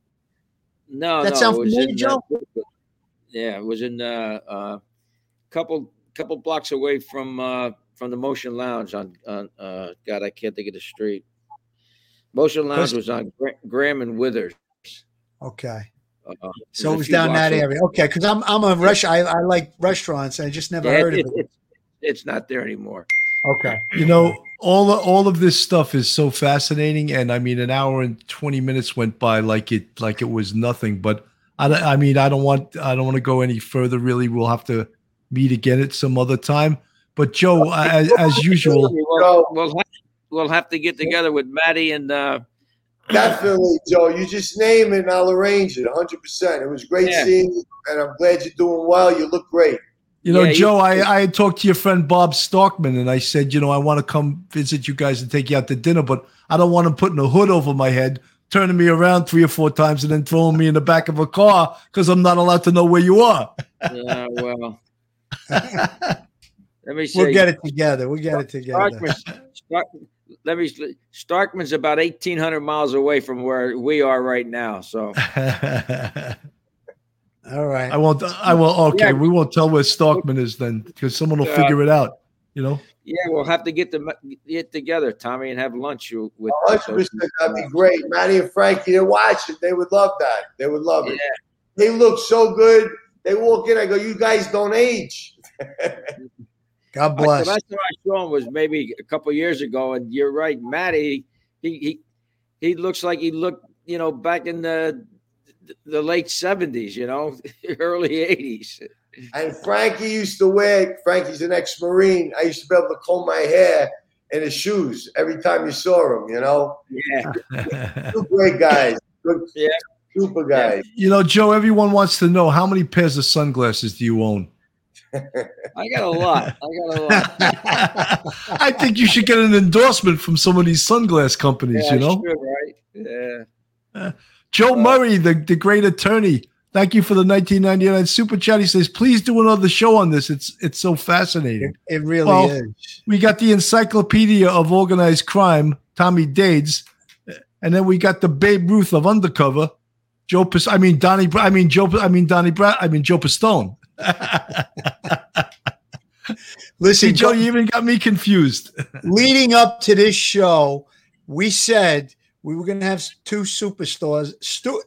No, That no, sound it was familiar, Joe? Uh, yeah, it was in uh, uh, couple couple blocks away from uh, from the Motion Lounge on on uh, God, I can't think of the street. Motion Lounge was on Gra- Graham and Withers. Okay. Uh, So it was down that away. area. Okay, because I'm I'm a rush. I, I like restaurants. I just never Yeah, heard it- of it. it- it's not there anymore. Okay. you know all all of this stuff is so fascinating, and I mean, an hour and twenty minutes went by like it like it was nothing. But I, I mean, I don't want I don't want to go any further. Really, we'll have to meet again at some other time. But Joe, as, as usual, We'll, we'll, have, we'll have to get together with Matty and uh, Definitely, Joe. You just name it, and I'll arrange it 100%. It was great Yeah. seeing you, and I'm glad you're doing well. You look great. You know, Yeah, you- Joe, I, I had talked to your friend Bob Starkman and I said, you know, I want to come visit you guys and take you out to dinner, but I don't want him putting a hood over my head, turning me around three or four times and then throwing me in the back of a car because I'm not allowed to know where you are. yeah, well. Let me see. We'll get it together. We'll get it together. Starkman's, Stark, let me. Starkman's about eighteen hundred miles away from where we are right now. So All right. I won't, I will, okay, Yeah. we won't tell where Starkman is then because someone will Uh, figure it out, you know? yeah, we'll have to get the get together, Tommy, and have lunch with. with 100%. That'd be great. Matty and Frankie, they're watching. They would love that. They would love it. They look so good. They walk in, I go, You guys don't age. God bless. The last time I saw him was maybe a couple years ago, and you're right, Matty. He he he looks like he looked, you know, back in the the late seventies, you know, early eighties. And Frankie used to wear, Frankie's an ex Marine. I used to be able to comb my hair in his shoes every time you saw him, you know? Yeah, Two great guys. Good, Yeah. Super guys. You know, Joe, everyone wants to know how many pairs of sunglasses do you own? I got a lot. I got a lot. I think you should get an endorsement from some of these sunglass companies, Yeah, you know? Should, right? Yeah. Uh, Joe Murray, the, the great attorney. Thank you for the 1999 super chat. He says, please do another show on this. It's it's so fascinating. It, it really Well, is. We got the encyclopedia of organized crime, Tommy Dades, and then we got the Babe Ruth of undercover, Joe. Pis- I mean Donnie. I mean Joe. I mean Donnie. Bra- I mean Joe Pistone. Listen, See, Joe, you even got me confused. leading up to this show, we said we were going to have two superstars, stu-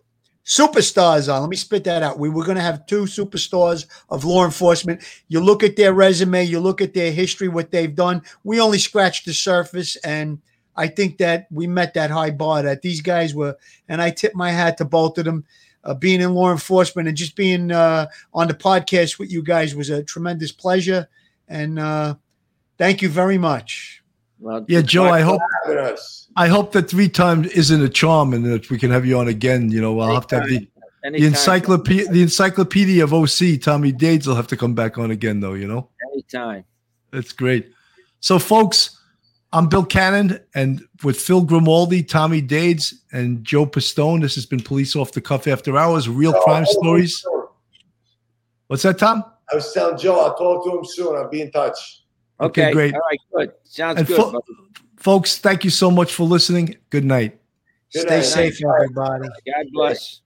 superstars on. Let me spit that out. We were going to have two superstars of law enforcement. You look at their resume, you look at their history, what they've done. We only scratched the surface, and I think that we met that high bar that these guys were. And I tip my hat to both of them. Uh, being in law enforcement and just being uh, on the podcast with you guys was a tremendous pleasure. And uh, thank you very much. Well, Yeah, Joe, I hope us. I hope that three times isn't a charm and that we can have you on again. You know, I'll have to have the, the encyclopedia the encyclopedia of OC, Tommy Dades will have to come back on again though, you know? anytime. That's great. So folks, I'm Bill Cannon and with Phil Grimaldi, Tommy Dades, and Joe Pistone. This has been Police Off the Cuff After Hours, real oh, Joe, crime stories. What's that, Tom? I was telling Joe, I'll talk to him soon. I'll be in touch. Okay, Okay, great. All right, good. Sounds And good. fo- Folks, thank you so much for listening. Good night. Good Stay night. safe, everybody. God bless.